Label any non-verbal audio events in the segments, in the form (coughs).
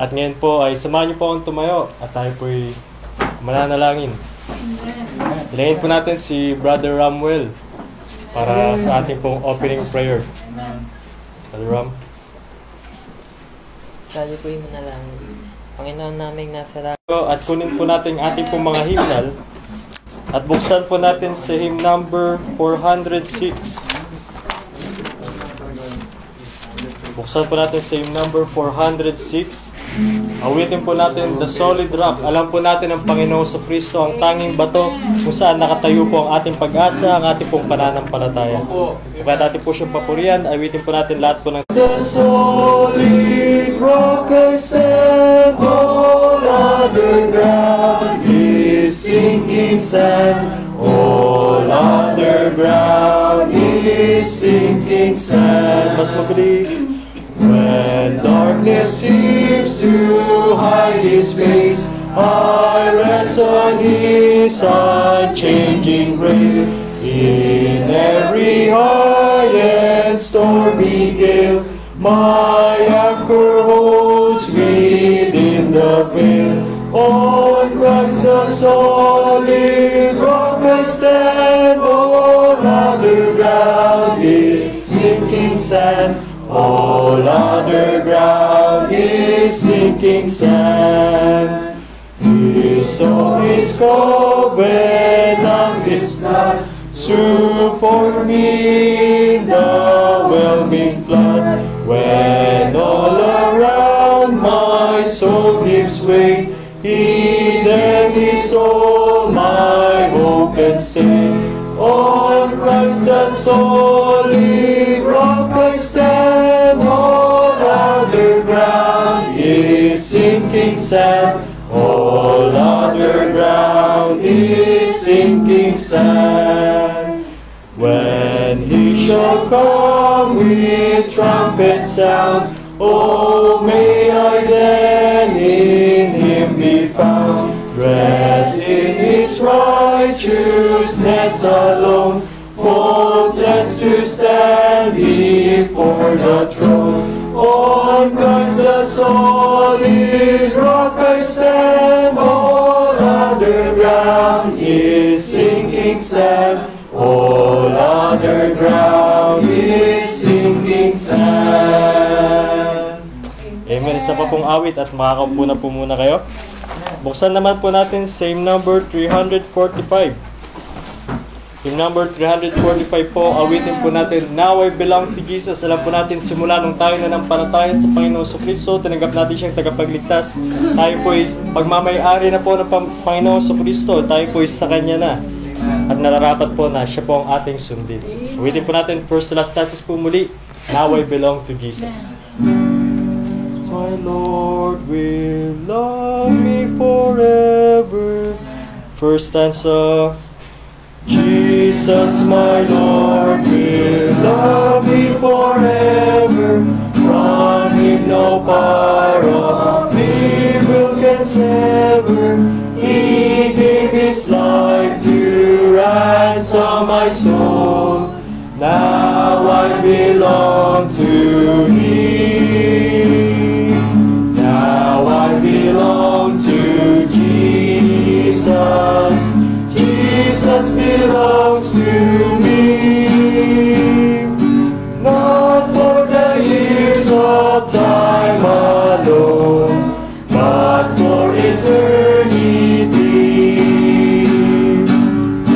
At ngayon po ay samahan niyo po akong tumayo at tayo po ay mananalangin. Ilangin po natin si Brother Ramwell para sa ating pong opening prayer. Brother Ram. Tayo po yung manalangin. Panginoon naming nasa langit. At kunin po natin ating pong mga hymnal at buksan po natin sa hymn number 406. Buksan po natin sa hymn number 406. Awitin po natin the solid rock. Alam po natin ang Panginoon sa Kristo ang tanging bato kung saan nakatayo po ang ating pag-asa, ang ating pong pananampalataya. Kaya natin po siyang papurihan, awitin po natin lahat po ng The solid rock I stand, all other ground is sinking sand. All other ground is sinking sand. Mas mabilis. When darkness seems to hide His face, I rest on His unchanging grace. In every high and stormy gale, my anchor holds within the veil. On Christ the solid rock I stand, all other ground is sinking sand. All other ground is sinking sand. His soul is covenant, His blood support me in the whelming flood. When all around my soul gives way, He then is all my hope and stay. On Christ the solid sand. All other ground is sinking sand. When he shall come with trumpet sound, oh may I then in him be found, dressed in his righteousness alone, faultless to stand before the throne. Solid rock I stand, all other ground is sinking sand. All other ground is sinking sand. Amen. Isa pa pong awit at makakaupo po muna kayo. Buksan naman po natin same number 345. Yung number 345 po, awitin po natin, Now I belong to Jesus. Alam po natin, simula nung tayo na ng panataya sa Panginoon sa Kristo, tinanggap natin siyang tagapagligtas. Tayo po ay pagmamayari na po ng Pang- Panginoon sa Kristo. Tayo po ay sa Kanya na. At nararapat po na siya po ang ating sundin. Awitin po natin, first to last stanzas po muli, Now I belong to Jesus. My Lord will love me forever. First stanza. Jesus, my Lord, will love me forever. From him no power of evil can sever. He gave his life to ransom my soul. Now I belong to him. Now I belong to Jesus. Belongs to me. Not for the years of time alone, but for eternity.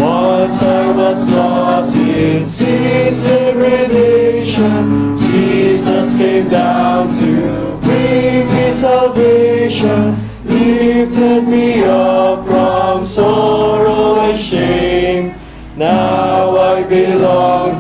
Once I was lost in sin's degradation, Jesus came down to bring me salvation, lifted me up from sorrow shame. Now I belong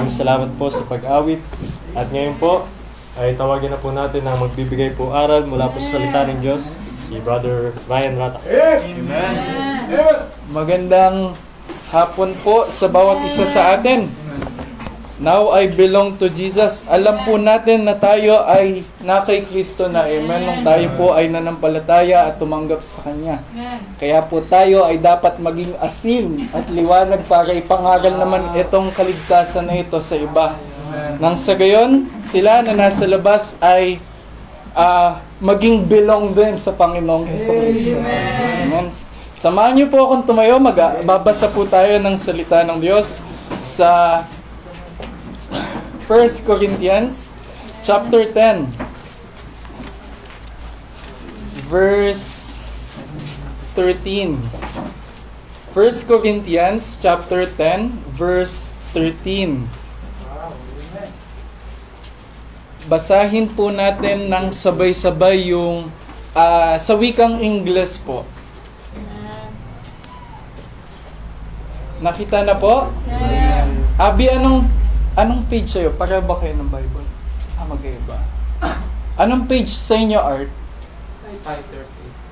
maraming salamat po sa pag-awit. At ngayon po, ay tawagin na po natin ang magbibigay po aral mula po sa salita ng Diyos, si Brother Ryan Rata. Magandang hapon po sa bawat isa sa atin. Now I belong to Jesus. Alam po natin na tayo ay na kay Kristo na Amen. Nung tayo po ay nanampalataya at tumanggap sa Kanya. Kaya po tayo ay dapat maging asin at liwanag para ipangaral naman itong kaligtasan na ito sa iba. Nang sa gayon, sila na nasa labas ay ah, maging belong din sa Panginoong Heso Kristo. Amen. Samahan niyo po akong tumayo, magbabasa po tayo ng salita ng Diyos sa 1 Corinthians chapter 10 verse 13 1 Corinthians chapter 10 verse 13 Basahin po natin ng sabay-sabay yung ah, sa wikang Ingles po. Nakita na po? Abi, anong anong page sa'yo? Para ba kayo ng Bible? Ah, mag-iba. Anong page sa inyo, Art?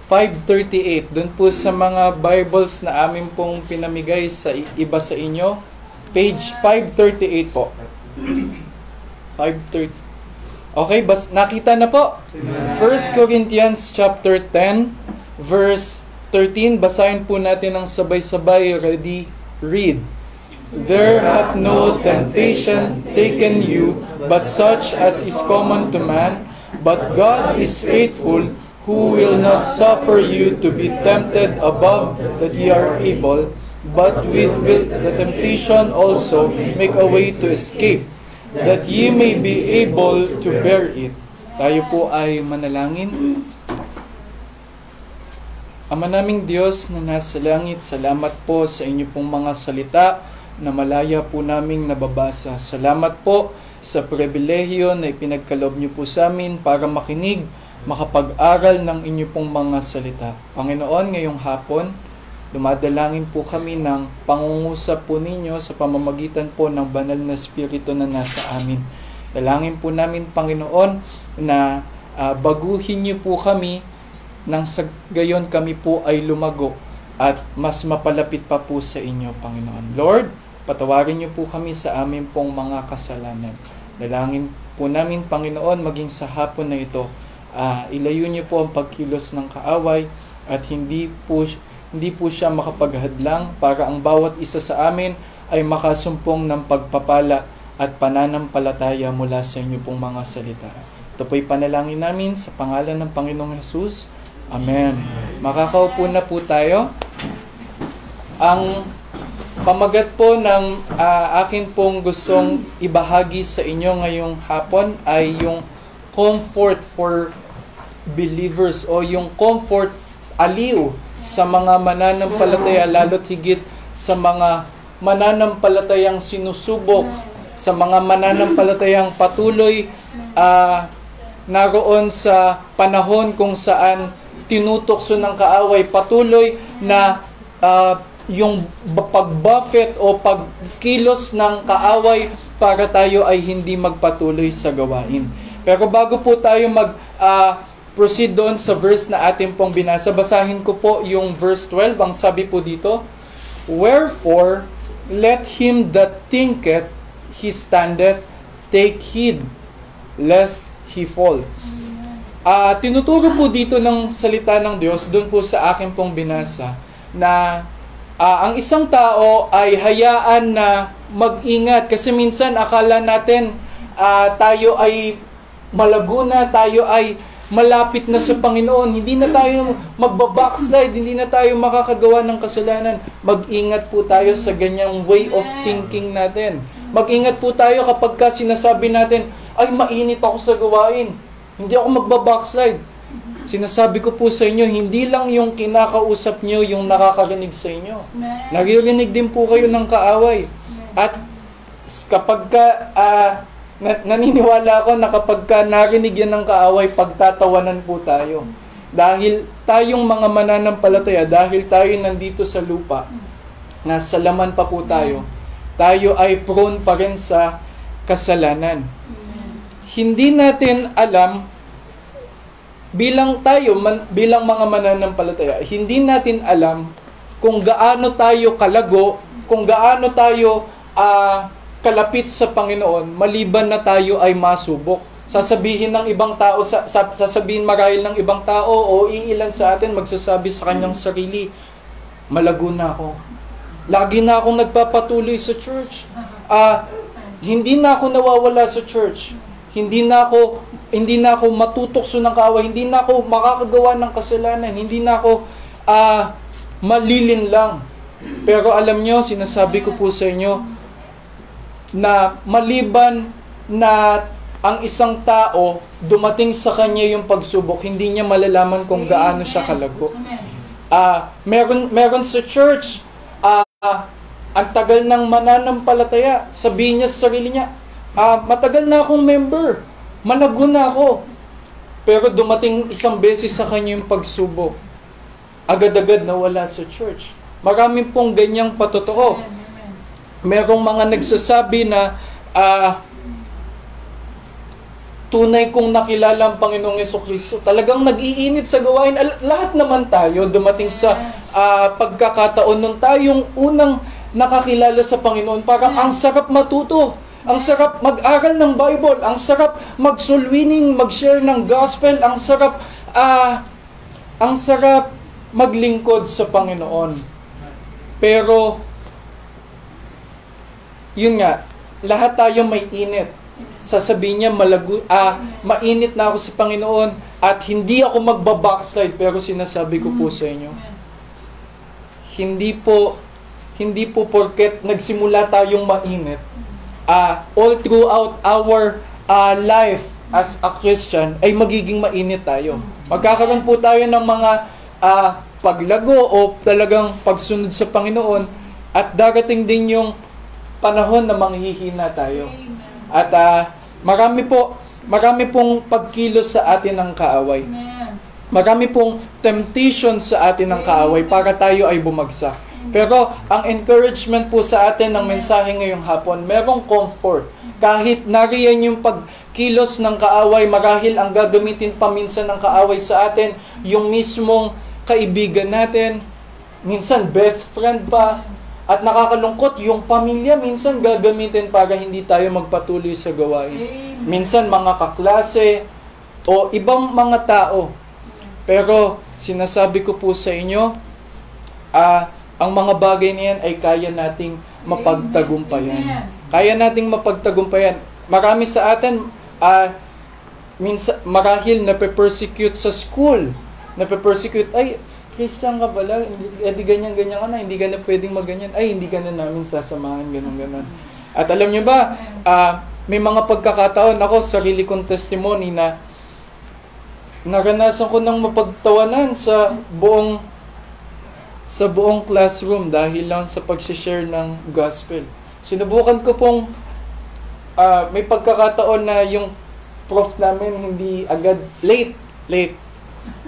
538. Doon po sa mga Bibles na amin pong pinamigay sa iba sa inyo. Page 538 po. 530. Okay, bas nakita na po. 1 Corinthians chapter 10 verse 13. Basahin po natin ng sabay-sabay. Ready? Read. There hath no temptation taken you, but such as is common to man. But God is faithful, who will not suffer you to be tempted above that ye are able, but with, with the temptation also make a way to escape, that ye may be able to bear it. Tayo po ay manalangin. Ama naming Diyos na nasa langit, salamat po sa inyo pong mga salita na malaya po naming nababasa. Salamat po sa pribilehiyo na ipinagkaloob niyo po sa amin para makinig, makapag-aral ng inyo pong mga salita. Panginoon, ngayong hapon, dumadalangin po kami ng pangungusap po ninyo sa pamamagitan po ng banal na spirito na nasa amin. Dalangin po namin, Panginoon, na ah, baguhin niyo po kami nang sa gayon kami po ay lumago at mas mapalapit pa po sa inyo, Panginoon. Lord, patawarin niyo po kami sa amin pong mga kasalanan. Dalangin po namin, Panginoon, maging sa hapon na ito, ah, ilayo niyo po ang pagkilos ng kaaway at hindi po hindi po siya makapaghadlang para ang bawat isa sa amin ay makasumpong ng pagpapala at pananampalataya mula sa inyo pong mga salita. Ito po'y panalangin namin sa pangalan ng Panginoong Yesus. Amen. Makakaupo na po tayo. Ang pamagat po ng ah, akin pong gustong ibahagi sa inyo ngayong hapon ay yung comfort for believers o yung comfort aliw sa mga mananampalataya lalo't higit sa mga mananampalatayang sinusubok sa mga mananampalatayang patuloy ah, naroon sa panahon kung saan tinutokso ng kaaway patuloy na ah, yung pagbuffet o pagkilos ng kaaway para tayo ay hindi magpatuloy sa gawain. Pero bago po tayo mag ah, proceed doon sa verse na ating pong binasa, basahin ko po yung verse 12. Ang sabi po dito, Wherefore, let him that thinketh he standeth take heed, lest he fall. Ah, tinuturo po dito ng salita ng Diyos doon po sa akin pong binasa na ah, ang isang tao ay hayaan na mag-ingat kasi minsan akala natin ah, tayo ay malago na, tayo ay malapit na sa Panginoon. Hindi na tayo magbabackslide, hindi na tayo makakagawa ng kasalanan. Mag-ingat po tayo sa ganyang way of thinking natin. Mag-ingat po tayo kapag ka sinasabi natin, ay mainit ako sa gawain. Hindi ako magbabackslide. Sinasabi ko po sa inyo, hindi lang yung kinakausap nyo yung nakakarinig sa inyo. Naririnig din po kayo ng kaaway. At kapag ka, na- naniniwala ako na kapag ka narinig yan ng kaaway, pagtatawanan po tayo. Dahil tayong mga mananampalataya, dahil tayo nandito sa lupa, nasa laman pa po tayo, tayo ay prone pa rin sa kasalanan. Hindi natin alam bilang tayo man, bilang mga mananampalataya, hindi natin alam kung gaano tayo kalago, kung gaano tayo ah, kalapit sa Panginoon maliban na tayo ay masubok. Sasabihin ng ibang tao, sa, sa- sasabihin marahil ng ibang tao o iilan sa atin magsasabi sa kanyang sarili, malago na ako. Lagi na akong nagpapatuloy sa church. Ah, hindi na ako nawawala sa church. Hindi na ako hindi na ako matutokso ng kaaway, hindi na ako makakagawa ng kasalanan, hindi na ako ah malilin lang. Pero alam nyo, sinasabi ko po sa inyo na maliban na ang isang tao dumating sa kanya yung pagsubok, hindi niya malalaman kung gaano siya kalago. Ah, meron meron sa church ah ang tagal ng mananampalataya. Sabihin niya sa sarili niya, ah, matagal na akong member. Malago na ako. Pero dumating isang beses sa kanya yung pagsubok. Agad-agad nawala sa church. Marami pong ganyang patotoo. Merong mga nagsasabi na ah, tunay kong nakilala ang Panginoong Yeso Kristo. Talagang nag-iinit sa gawain. Lahat naman tayo dumating sa ah, pagkakataon nung tayong unang nakakilala sa Panginoon. Parang ang sarap matuto. Ang sarap mag-aral ng Bible. Ang sarap mag-soul-winning, mag-share ng gospel. Ang sarap, ah, ang sarap maglingkod sa Panginoon. Pero, yun nga, lahat tayo may init sasabihin niya malago, ah, mainit na ako sa Panginoon at hindi ako magbabackslide pero sinasabi ko po sa inyo hindi po hindi po porket nagsimula tayong mainit ah all throughout our ah, life as a Christian ay magiging mainit tayo magkakaroon po tayo ng mga ah, paglago o talagang pagsunod sa Panginoon at darating din yung panahon na manghihina tayo at ah, marami po, marami pong pagkilos sa atin ng kaaway. Marami pong temptation sa atin ng kaaway para tayo ay bumagsak. Pero ang encouragement po sa atin ng mensahe ngayong hapon, merong comfort. Kahit nariyan yung pagkilos ng kaaway, marahil ang gagamitin pa minsan ng kaaway sa atin, yung mismong kaibigan natin, minsan best friend pa, at nakakalungkot, yung pamilya minsan gagamitin para hindi tayo magpatuloy sa gawain. Minsan mga kaklase o ibang mga tao. Pero sinasabi ko po sa inyo, ah, ang mga bagay niyan ay kaya nating mapagtagumpayan. Kaya nating mapagtagumpayan. Marami sa atin, ah, minsan, marahil nape-persecute sa school. Nape-persecute, ay, Christian ka pala, hindi, eh, di ganyan-ganyan ka na, hindi ka na pwedeng maganyan. Ay, hindi ka na namin sasamahan, ganun-ganun. At alam nyo ba, ah, may mga pagkakataon ako, sarili kong testimony na naranasan ko ng mapagtawanan sa buong sa buong classroom dahil lang sa pag-share ng gospel. Sinubukan ko pong ah, may pagkakataon na yung prof namin hindi agad late, late.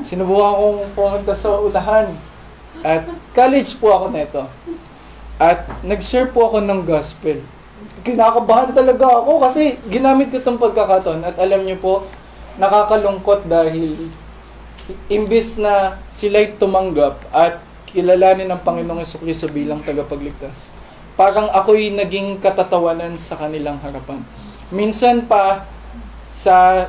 Sinubukan kong pumunta sa ulahan. At college po ako neto. At nag-share po ako ng gospel. Kinakabahan talaga ako kasi ginamit ko itong pagkakataon. At alam niyo po, nakakalungkot dahil imbis na sila'y tumanggap at kilalanin ng Panginoong Kristo bilang tagapagligtas, parang ako'y naging katatawanan sa kanilang harapan. Minsan pa, sa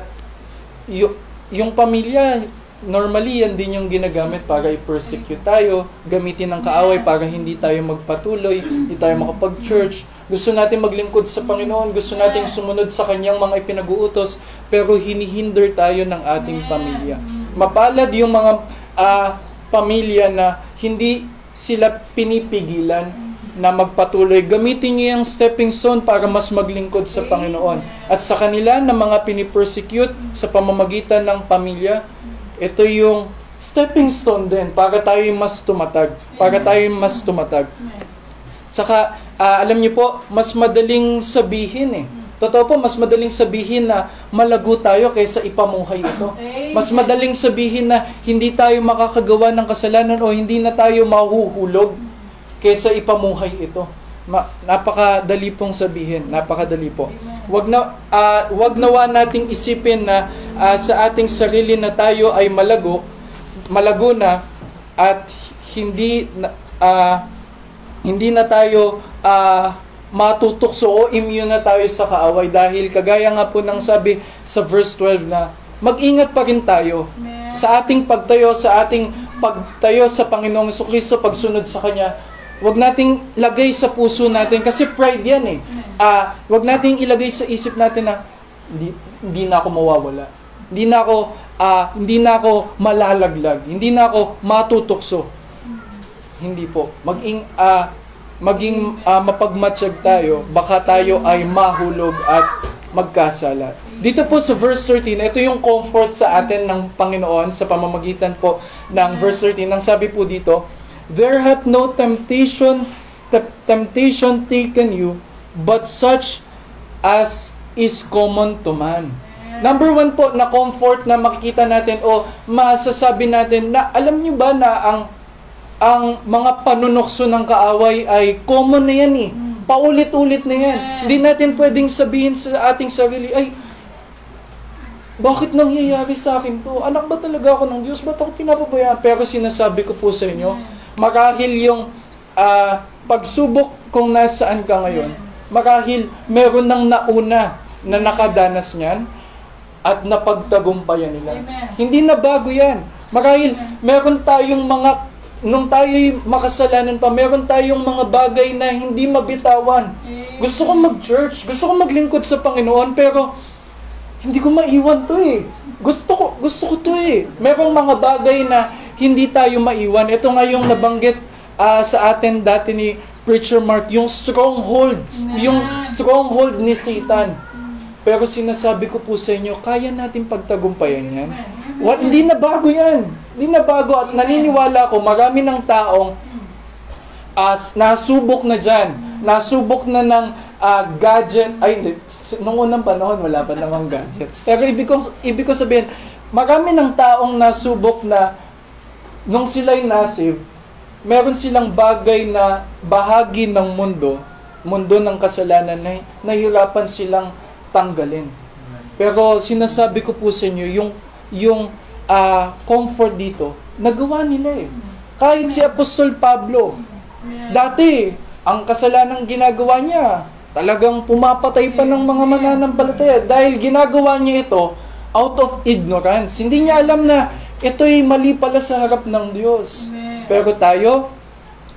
y- yung pamilya, normally yan din yung ginagamit para i-persecute tayo, gamitin ng kaaway para hindi tayo magpatuloy, hindi tayo makapag-church. Gusto natin maglingkod sa Panginoon, gusto nating sumunod sa kanyang mga ipinag-uutos, pero hinihinder tayo ng ating pamilya. Mapalad yung mga ah, pamilya na hindi sila pinipigilan na magpatuloy. Gamitin niyo yung stepping stone para mas maglingkod sa Panginoon. At sa kanila na mga pinipersecute sa pamamagitan ng pamilya, ito yung stepping stone din para tayo mas tumatag. Para tayo mas tumatag. Tsaka, ah, alam niyo po, mas madaling sabihin eh. Totoo po, mas madaling sabihin na malago tayo kaysa ipamuhay ito. Mas madaling sabihin na hindi tayo makakagawa ng kasalanan o hindi na tayo mahuhulog kaysa ipamuhay ito. Ma- napakadali pong sabihin, napakadali po. Wag na ah, wag nawa nating isipin na ah, sa ating sarili na tayo ay malago, malago na at hindi na, ah, hindi na tayo ah, matutukso o immune na tayo sa kaaway dahil kagaya nga po ng sabi sa verse 12 na mag-ingat pa rin tayo sa ating pagtayo, sa ating pagtayo sa Panginoong Kristo, pagsunod sa Kanya, wag nating lagay sa puso natin kasi pride yan eh. Ah, wag nating ilagay sa isip natin na hindi, hindi na ako mawawala. Hindi na ako ah, hindi na ako malalaglag. Hindi na ako matutokso. Hindi po. Maging ah, maging ah, mapagmatsyag tayo, baka tayo ay mahulog at magkasala. Dito po sa verse 13, ito yung comfort sa atin ng Panginoon sa pamamagitan po ng verse 13. Ang sabi po dito, There hath no temptation te- temptation taken you, but such as is common to man. Number one po na comfort na makikita natin o masasabi natin na alam nyo ba na ang ang mga panunokso ng kaaway ay common na yan eh. Paulit-ulit na yan. Hindi natin pwedeng sabihin sa ating sarili, ay, bakit nangyayari sa akin to? Anak ba talaga ako ng Diyos? Ba't ako pinapabayaan? Pero sinasabi ko po sa inyo, marahil yung ah, pagsubok kung nasaan ka ngayon, marahil meron nang nauna na nakadanas niyan at napagtagumpayan nila. Hindi na bago yan. Marahil meron tayong mga nung tayo'y makasalanan pa, meron tayong mga bagay na hindi mabitawan. Gusto ko mag-church, gusto ko maglingkod sa Panginoon, pero hindi ko maiwan to eh. Gusto ko, gusto ko to eh. Merong mga bagay na hindi tayo maiwan. Ito nga yung nabanggit ah, sa atin dati ni Preacher Mark, yung stronghold, yung stronghold ni Satan. Pero sinasabi ko po sa inyo, kaya natin pagtagumpayan yan. What, hindi na bago yan. Hindi na bago. At naniniwala ko, marami ng taong as nasubok na dyan. Nasubok na ng ah, gadget. Ay, hindi. Nung unang panahon, wala pa namang gadgets. Pero ibig kong, ibig ko sabihin, marami ng taong nasubok na nung sila'y nasave, meron silang bagay na bahagi ng mundo, mundo ng kasalanan na nahirapan silang tanggalin. Pero sinasabi ko po sa inyo, yung, yung ah, comfort dito, nagawa nila eh. Kahit si Apostol Pablo, dati, ang kasalanang ginagawa niya, talagang pumapatay pa ng mga mananampalataya dahil ginagawa niya ito out of ignorance. Hindi niya alam na ito'y mali pala sa harap ng Diyos. Pero tayo,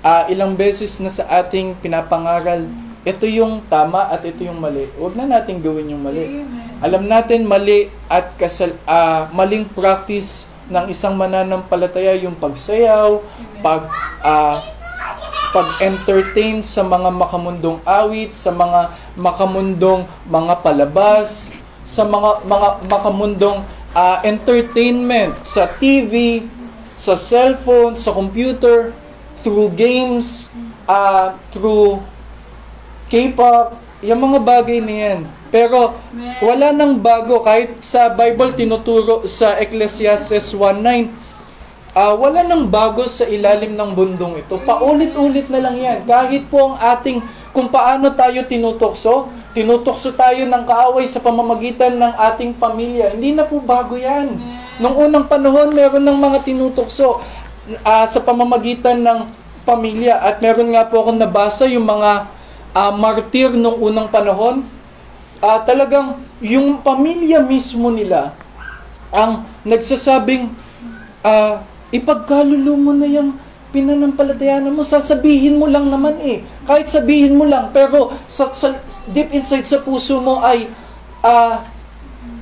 ah, ilang beses na sa ating pinapangaral, ito yung tama at ito yung mali. Huwag na natin gawin yung mali. Alam natin mali at kasal, ah, maling practice ng isang mananampalataya yung pagsayaw, pag ah, pag-entertain sa mga makamundong awit, sa mga makamundong mga palabas, sa mga mga makamundong ah, entertainment sa TV, sa cellphone, sa computer, through games, ah, through K-pop, yung mga bagay na yan. Pero wala nang bago kahit sa Bible tinuturo sa Ecclesiastes 1:9 Ah, wala nang bago sa ilalim ng bundong ito. Paulit-ulit na lang yan. Kahit po ang ating, kung paano tayo tinutokso, tinutokso tayo ng kaaway sa pamamagitan ng ating pamilya. Hindi na po bago yan. Nung unang panahon, meron ng mga tinutokso ah, sa pamamagitan ng pamilya. At meron nga po akong nabasa yung mga ah, martir nung unang panahon. Ah, talagang yung pamilya mismo nila ang nagsasabing ah, ipagkalulo mo na yung pinanampalatayanan mo, sasabihin mo lang naman eh. Kahit sabihin mo lang, pero sa, sa- deep inside sa puso mo ay ah,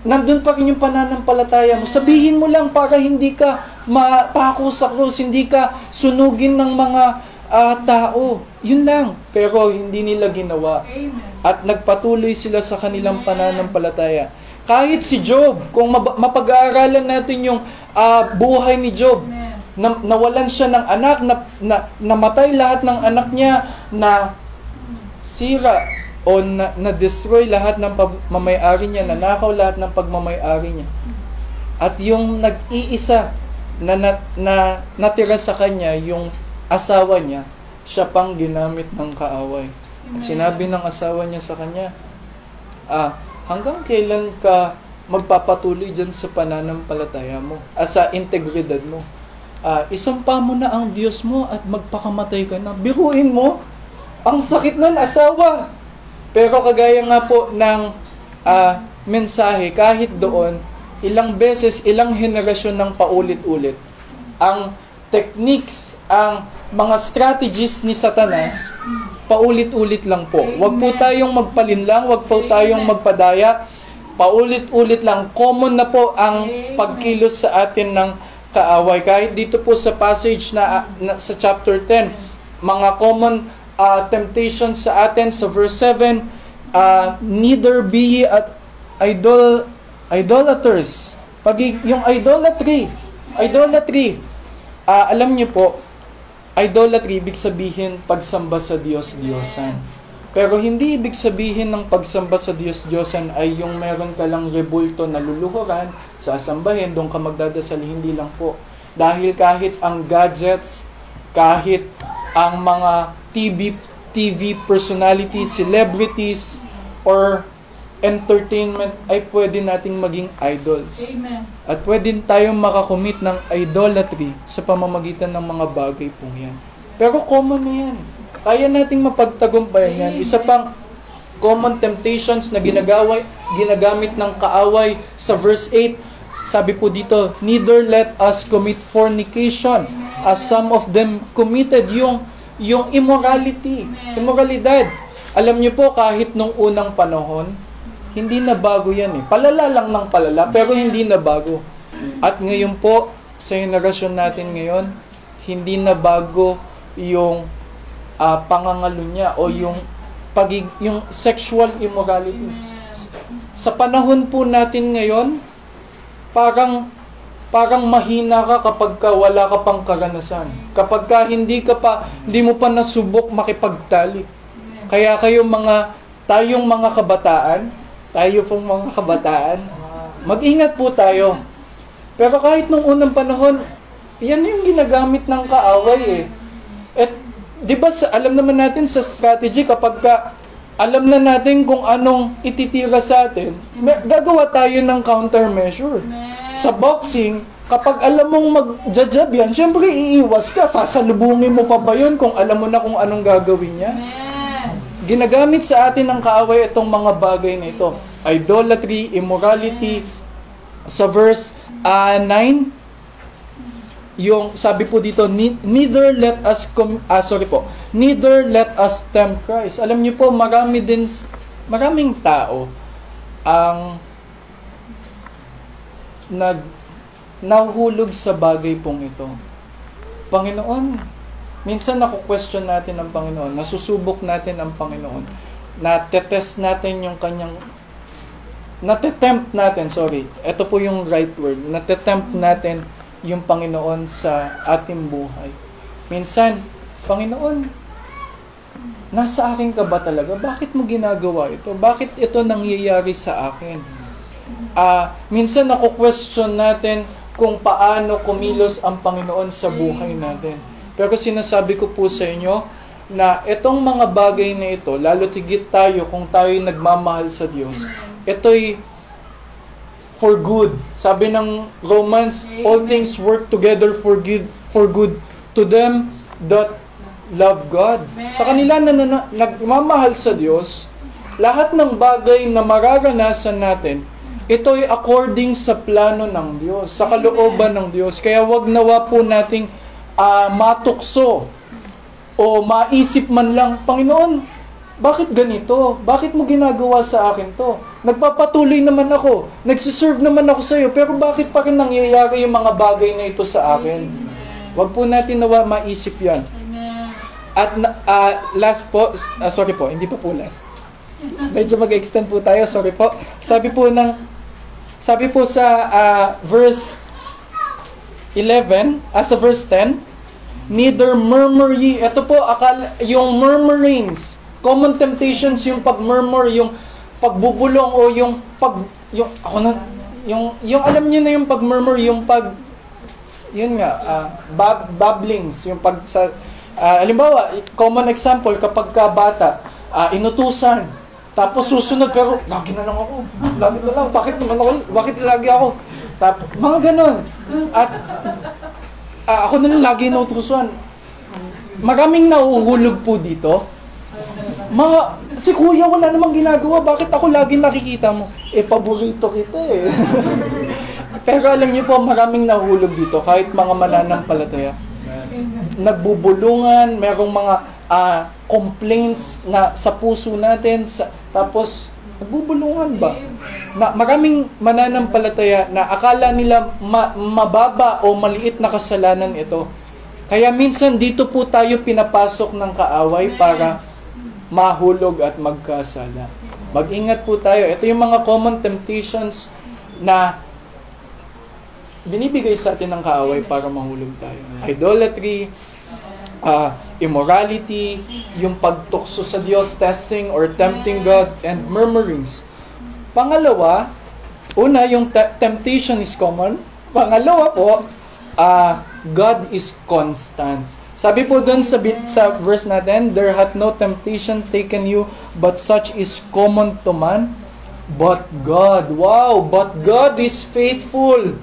nandun pa rin yung pananampalataya mo. Sabihin mo lang para hindi ka mapako sa krus, hindi ka sunugin ng mga ah, tao. Yun lang. Pero hindi nila ginawa. At nagpatuloy sila sa kanilang pananampalataya. Kahit si Job, kung mapag-aaralan natin yung ah, buhay ni Job, na, nawalan siya ng anak, na, na, namatay lahat ng anak niya, na sira o na, na-destroy lahat ng pagmamayari niya, nanakaw lahat ng pagmamayari niya. At yung nag-iisa na, na, na natira sa kanya, yung asawa niya, siya pang ginamit ng kaaway. At sinabi ng asawa niya sa kanya, ah, hanggang kailan ka magpapatuloy dyan sa pananampalataya mo, ah, sa integridad mo? Ah, isumpa mo na ang Diyos mo at magpakamatay ka na. Biruin mo, ang sakit nun, asawa. Pero kagaya nga po ng ah, mensahe, kahit doon, ilang beses, ilang henerasyon ng paulit-ulit, ang techniques, ang mga strategies ni Satanas, paulit-ulit lang po. Huwag po tayong magpalinlang, huwag po tayong magpadaya. Paulit-ulit lang. Common na po ang pagkilos sa atin ng kaaway. Kahit dito po sa passage na, na sa chapter 10, mga common uh, temptations sa atin sa verse 7, uh, neither be ye at idol idolaters. Pag yung idolatry, idolatry, ah, alam niyo po, idolatry ibig sabihin pagsamba sa Diyos-Diyosan. Pero hindi ibig sabihin ng pagsamba sa Diyos-Diyosan ay yung meron ka lang rebulto na luluhuran, sasambahin, doon ka magdadasal, hindi lang po. Dahil kahit ang gadgets, kahit ang mga TV, TV personalities, celebrities, or entertainment ay pwede nating maging idols. Amen. At pwede tayong makakomit ng idolatry sa pamamagitan ng mga bagay pong yan. Pero common na yan. Kaya nating mapagtagumpayan yan. Isa pang common temptations na ginagaway, ginagamit ng kaaway sa verse 8, sabi po dito, Neither let us commit fornication as some of them committed yung, yung immorality, immoralidad. Alam niyo po, kahit nung unang panahon, hindi na bago yan eh. Palala lang ng palala, pero hindi na bago. At ngayon po, sa henerasyon natin ngayon, hindi na bago yung ah, pangangalo niya o yung pagig yung sexual immorality. Sa panahon po natin ngayon, parang parang mahina ka kapag ka wala ka pang karanasan. Kapag ka hindi ka pa hindi mo pa nasubok makipagtalik. Kaya kayo mga tayong mga kabataan, tayo pong mga kabataan, mag-ingat po tayo. Pero kahit nung unang panahon, yan yung ginagamit ng kaaway eh. At 'di ba sa, alam naman natin sa strategy kapag ka alam na natin kung anong ititira sa atin, may, gagawa tayo ng countermeasure. Sa boxing, kapag alam mong mag-jab yan, syempre iiwas ka. Sasalubungin mo pa ba yun kung alam mo na kung anong gagawin niya? Amen. Ginagamit sa atin ng kaaway itong mga bagay na ito. Idolatry, immorality. Sa verse ah, 9, yung sabi po dito, "Ne- neither let us com- ah, sorry po, neither let us tempt Christ. Alam niyo po, marami din, maraming tao ang nag nahuhulog sa bagay pong ito. Panginoon, minsan naku-question natin ang Panginoon, nasusubok natin ang Panginoon, natetest natin yung kanyang natetempt natin, sorry, ito po yung right word, natetempt natin yung Panginoon sa ating buhay. Minsan, Panginoon, nasa akin ka ba talaga? Bakit mo ginagawa ito? Bakit ito nangyayari sa akin? Ah, minsan nako-question natin kung paano kumilos ang Panginoon sa buhay natin. Pero sinasabi ko po sa inyo na itong mga bagay na ito, lalo tigit tayo kung tayo nagmamahal sa Diyos, ito'y for good. Sabi ng Romans, all things work together for good, for good to them that love God. Sa kanila na, na, na- nagmamahal sa Diyos, lahat ng bagay na mararanasan natin, ito'y according sa plano ng Diyos, sa kalooban ng Diyos. Kaya wag nawa po nating ah, matukso o maisip man lang, Panginoon, bakit ganito? Bakit mo ginagawa sa akin to? Nagpapatuloy naman ako. Nagsiserve naman ako sa iyo. Pero bakit pa rin nangyayari yung mga bagay na ito sa akin? Huwag po natin nawa maisip yan. At na- ah, last po, ah, sorry po, hindi pa po last. Medyo mag-extend po tayo, sorry po. Sabi po ng, sabi po sa ah, verse 11, as sa verse 10, Neither murmur ye. Ito po, akala, yung murmurings, common temptations, yung pag-murmur, yung pagbubulong o yung pag, yung, ako na, yung, yung alam niyo na yung pag-murmur, yung pag, yun nga, ah, bab, babblings, yung pag sa, Ah, halimbawa, common example, kapag ka bata, ah, inutusan, tapos susunod, pero lagi na lang ako, lagi na lang, bakit naman ako, bakit lagi ako? Tap, mga ganon. At ah, ako na lang lagi inutusan. Maraming nauhulog po dito. Mga, si kuya wala namang ginagawa, bakit ako lagi nakikita mo? Eh, paborito kita eh. (laughs) Pero alam niyo po, maraming nahulog dito, kahit mga mananampalataya. Nagbubulungan, merong mga ah, complaints na sa puso natin, sa, tapos nagbubulungan ba? Na, maraming mananampalataya na akala nila ma- mababa o maliit na kasalanan ito. Kaya minsan dito po tayo pinapasok ng kaaway para mahulog at magkasala. Mag-ingat po tayo. Ito yung mga common temptations na binibigay sa atin ng kaaway para mahulog tayo. Idolatry, uh, immorality, yung pagtukso sa Diyos, testing or tempting God, and murmurings. Pangalawa, una, yung te- temptation is common. Pangalawa po, uh, God is constant. Sabi po doon sa, bin- sa verse natin, There hath no temptation taken you, but such is common to man. But God, wow, but God is faithful,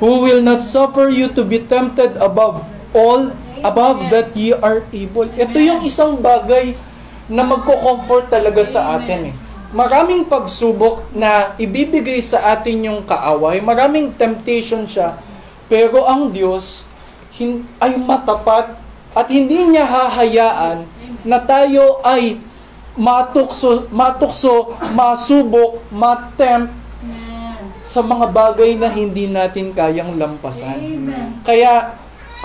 who will not suffer you to be tempted above all, above that ye are able. Ito yung isang bagay na magko-comfort talaga sa atin eh. Maraming pagsubok na ibibigay sa atin yung kaaway, maraming temptation siya, pero ang Diyos hin- ay matapat at hindi niya hahayaan na tayo ay matukso, matukso, masubok, matempt sa mga bagay na hindi natin kayang lampasan. Kaya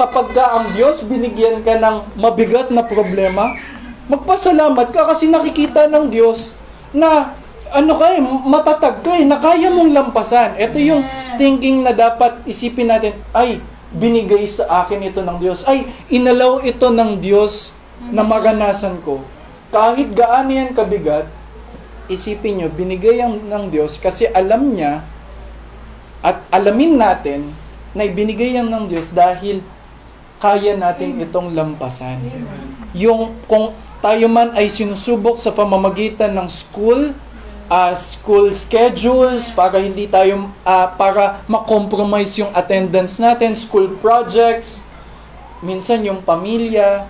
kapag ka ang Diyos binigyan ka ng mabigat na problema, magpasalamat ka kasi nakikita ng Diyos na ano ka eh, matatag ka eh, na kaya mong lampasan. Ito yung thinking na dapat isipin natin, ay, binigay sa akin ito ng Diyos. Ay, inalaw ito ng Diyos na maranasan ko. Kahit gaano yan kabigat, isipin nyo, binigay yan ng Diyos kasi alam niya at alamin natin na ibinigay yan ng Diyos dahil kaya natin itong lampasan. Yung kung tayo man ay sinusubok sa pamamagitan ng school, uh, school schedules para hindi tayo uh, para ma-compromise yung attendance natin, school projects, minsan yung pamilya,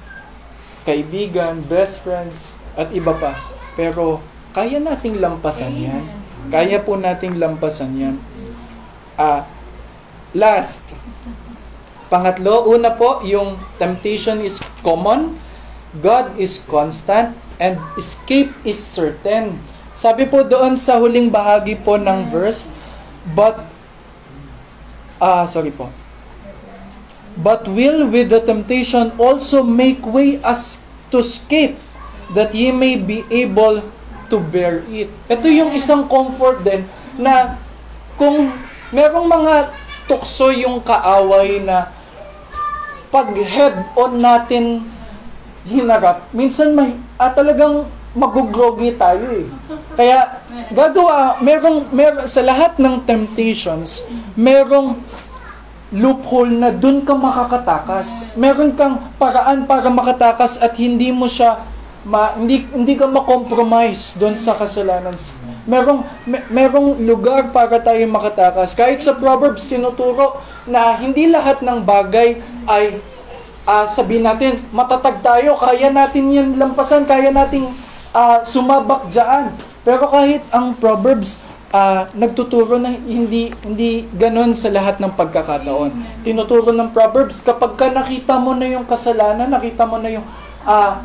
kaibigan, best friends, at iba pa. Pero kaya nating lampasan yan. Kaya po nating lampasan yan. Ah, last. Pangatlo, una po, yung temptation is common, God is constant, and escape is certain. Sabi po doon sa huling bahagi po ng verse, but, ah, sorry po, but will with the temptation also make way as to escape, that ye may be able to bear it. Ito yung isang comfort din na kung merong mga tukso yung kaaway na pag head on natin hinarap, minsan may, ah, talagang magugrogi tayo eh. Kaya gagawa, merong, mer sa lahat ng temptations, merong loophole na dun ka makakatakas. Meron kang paraan para makatakas at hindi mo siya ma, hindi hindi ka ma-compromise doon sa kasalanan. Merong mer, merong lugar para tayo makatakas. Kahit sa Proverbs tinuturo na hindi lahat ng bagay ay uh, sabihin natin, matatag tayo, kaya natin yan lampasan, kaya nating uh, sumabak diyan. Pero kahit ang Proverbs uh, nagtuturo na hindi hindi ganon sa lahat ng pagkakataon. Tinuturo ng Proverbs kapag ka nakita mo na yung kasalanan, nakita mo na yung uh,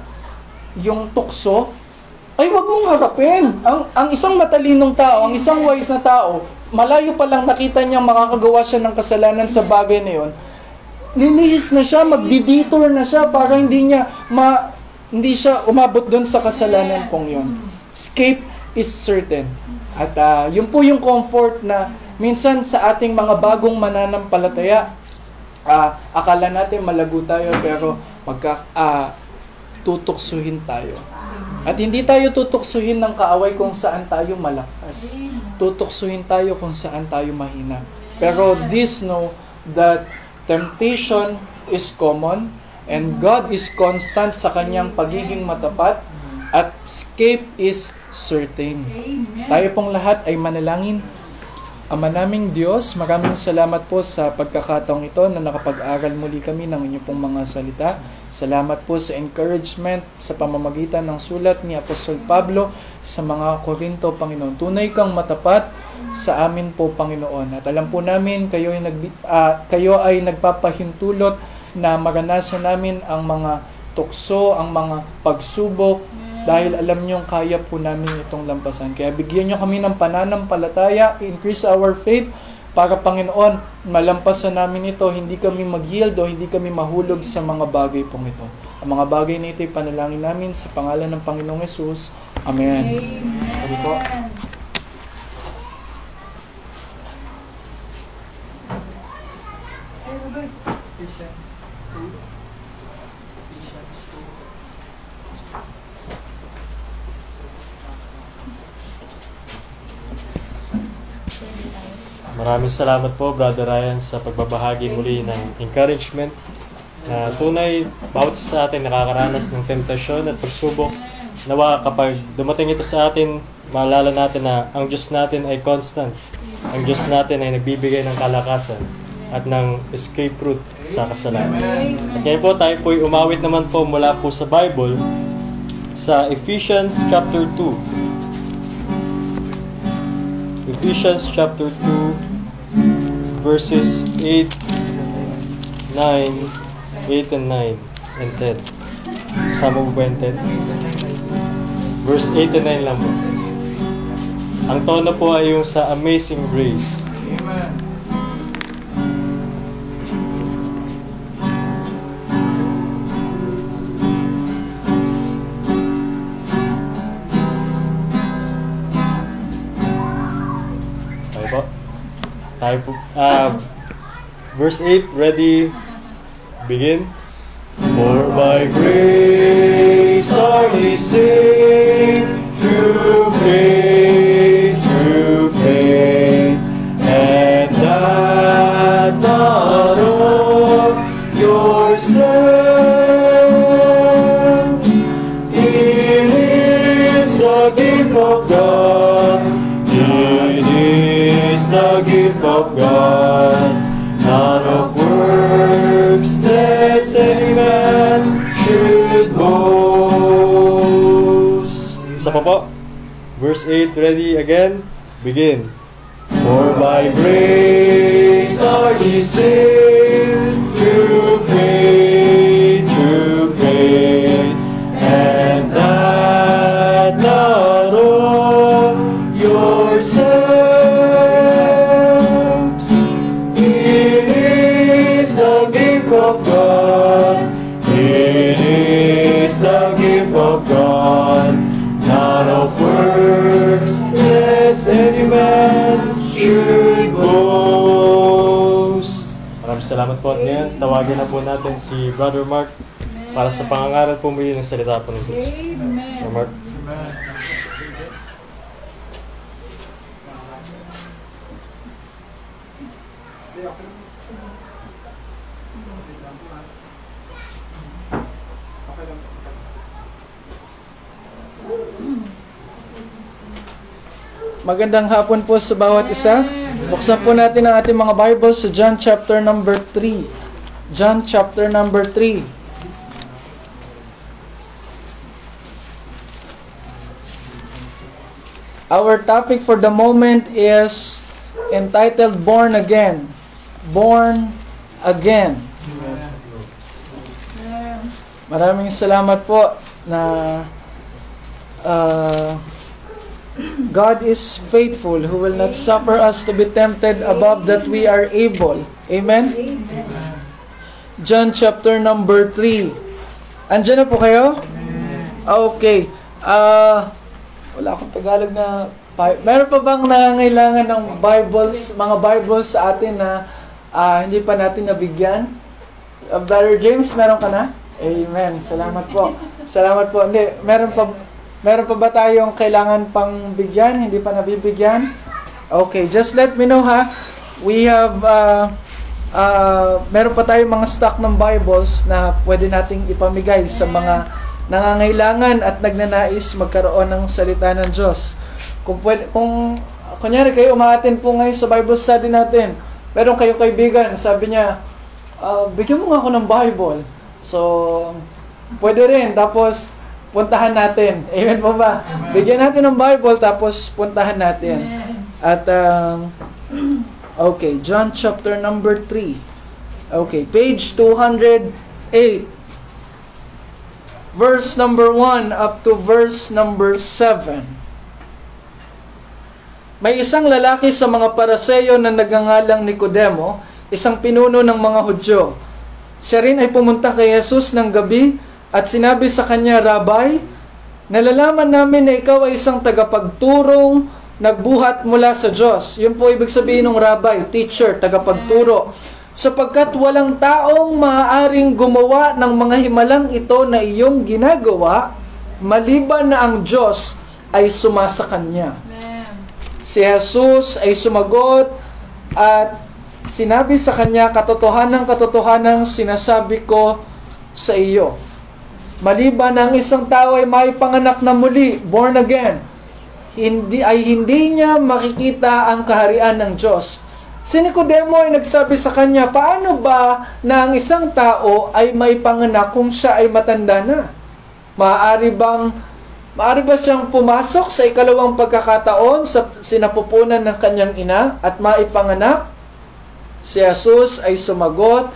yung tukso, ay wag mong harapin. Ang ang isang matalinong tao, ang isang wise na tao, malayo pa lang nakita niya makakagawa siya ng kasalanan sa bagay na 'yon. Lilihis na siya, magdi-detour na siya para hindi niya ma hindi siya umabot doon sa kasalanan pong 'yon. Escape is certain. At uh, yun po yung comfort na minsan sa ating mga bagong mananampalataya, uh, akala natin malago tayo pero magka, uh, tutuksuhin tayo. At hindi tayo tutuksuhin ng kaaway kung saan tayo malakas. Tutuksuhin tayo kung saan tayo mahina. Pero this know that temptation is common And God is constant sa kanyang pagiging matapat at escape is certain. Tayo pong lahat ay manalangin. Ama naming Diyos, maraming salamat po sa pagkakataong ito na nakapag-aral muli kami ng inyong pong mga salita. Salamat po sa encouragement sa pamamagitan ng sulat ni Apostol Pablo sa mga Korinto, Panginoon. Tunay kang matapat sa amin po, Panginoon. At alam po namin, kayo ay, nag, ah, kayo ay nagpapahintulot na maranasan namin ang mga tukso, ang mga pagsubok, dahil alam nyo kaya po namin itong lampasan. Kaya bigyan nyo kami ng pananampalataya, increase our faith, para Panginoon, malampasan namin ito, hindi kami mag-yield o hindi kami mahulog sa mga bagay pong ito. Ang mga bagay na ito ay panalangin namin sa pangalan ng Panginoong Yesus. Amen. Sabi po. Maraming salamat po, Brother Ryan, sa pagbabahagi muli ng encouragement na tunay, bawat sa atin nakakaranas ng tentasyon at pagsubok. Nawa kapag dumating ito sa atin, maalala natin na ang Diyos natin ay constant. Ang Diyos natin ay nagbibigay ng kalakasan at ng escape route sa kasalanan. At po tayo po umawit naman po mula po sa Bible sa Ephesians chapter 2. Ephesians chapter 2 verses 8 9 8 and 9 and 10 Kasama mo ba yung 10? Verse 8 and 9 lang po. Ang tono po ay yung sa Amazing Grace. Verse 8, ready, begin. For by grace are we saved Isa pa po. Verse 8, ready again? Begin. For by grace are ye saved salamat po at ngayon, tawagin na po natin si Brother Mark para sa pangangaral po muli ng salita po ng Diyos. Brother Mark. Amen. Magandang hapon po sa bawat isa. Buksan po natin ang ating mga Bibles sa John chapter number 3. John chapter number 3. Our topic for the moment is entitled Born Again. Born Again. Maraming salamat po na uh, God is faithful who will not suffer us to be tempted above that we are able. Amen? John chapter number 3. Andiyan na po kayo? Okay. Ah, wala akong Tagalog na Meron pa bang nangangailangan ng Bibles, mga Bibles sa atin na ah, hindi pa natin nabigyan? Uh, Brother James, meron ka na? Amen. Salamat po. Salamat po. Hindi, meron pa meron pa ba tayong kailangan pang bigyan, hindi pa nabibigyan? Okay, just let me know ha. We have uh, ah, meron pa tayong mga stock ng Bibles na pwede nating ipamigay sa mga nangangailangan at nagnanais magkaroon ng salita ng Diyos. Kung pwede, kung kunyari kayo umaatin po ngayon sa Bible study natin, meron kayong kaibigan, sabi niya, "Ah, bigyan mo nga ako ng Bible. So, pwede rin. Tapos, puntahan natin. Amen po ba? Bigyan natin ng Bible, tapos puntahan natin. At, um, okay, John chapter number 3. Okay, page 208. Verse number 1 up to verse number 7. May isang lalaki sa mga paraseyo na nagangalang Nicodemo, isang pinuno ng mga Hudyo. Siya rin ay pumunta kay Jesus ng gabi at sinabi sa kanya, Rabay, nalalaman namin na ikaw ay isang tagapagturong nagbuhat mula sa Diyos. Yun po ibig sabihin ng rabay, teacher, tagapagturo. Sapagkat walang taong maaaring gumawa ng mga himalang ito na iyong ginagawa, maliban na ang Diyos ay sumasa kanya. Si Jesus ay sumagot at sinabi sa kanya, katotohanan katotohanan sinasabi ko sa iyo. Maliban ang isang tao ay may panganak na muli, born again, hindi ay hindi niya makikita ang kaharian ng Diyos. Si Nicodemo ay nagsabi sa kanya, paano ba na ang isang tao ay may panganak kung siya ay matanda na? Maaari bang maaari ba siyang pumasok sa ikalawang pagkakataon sa sinapupunan ng kanyang ina at maipanganak? Si Jesus ay sumagot,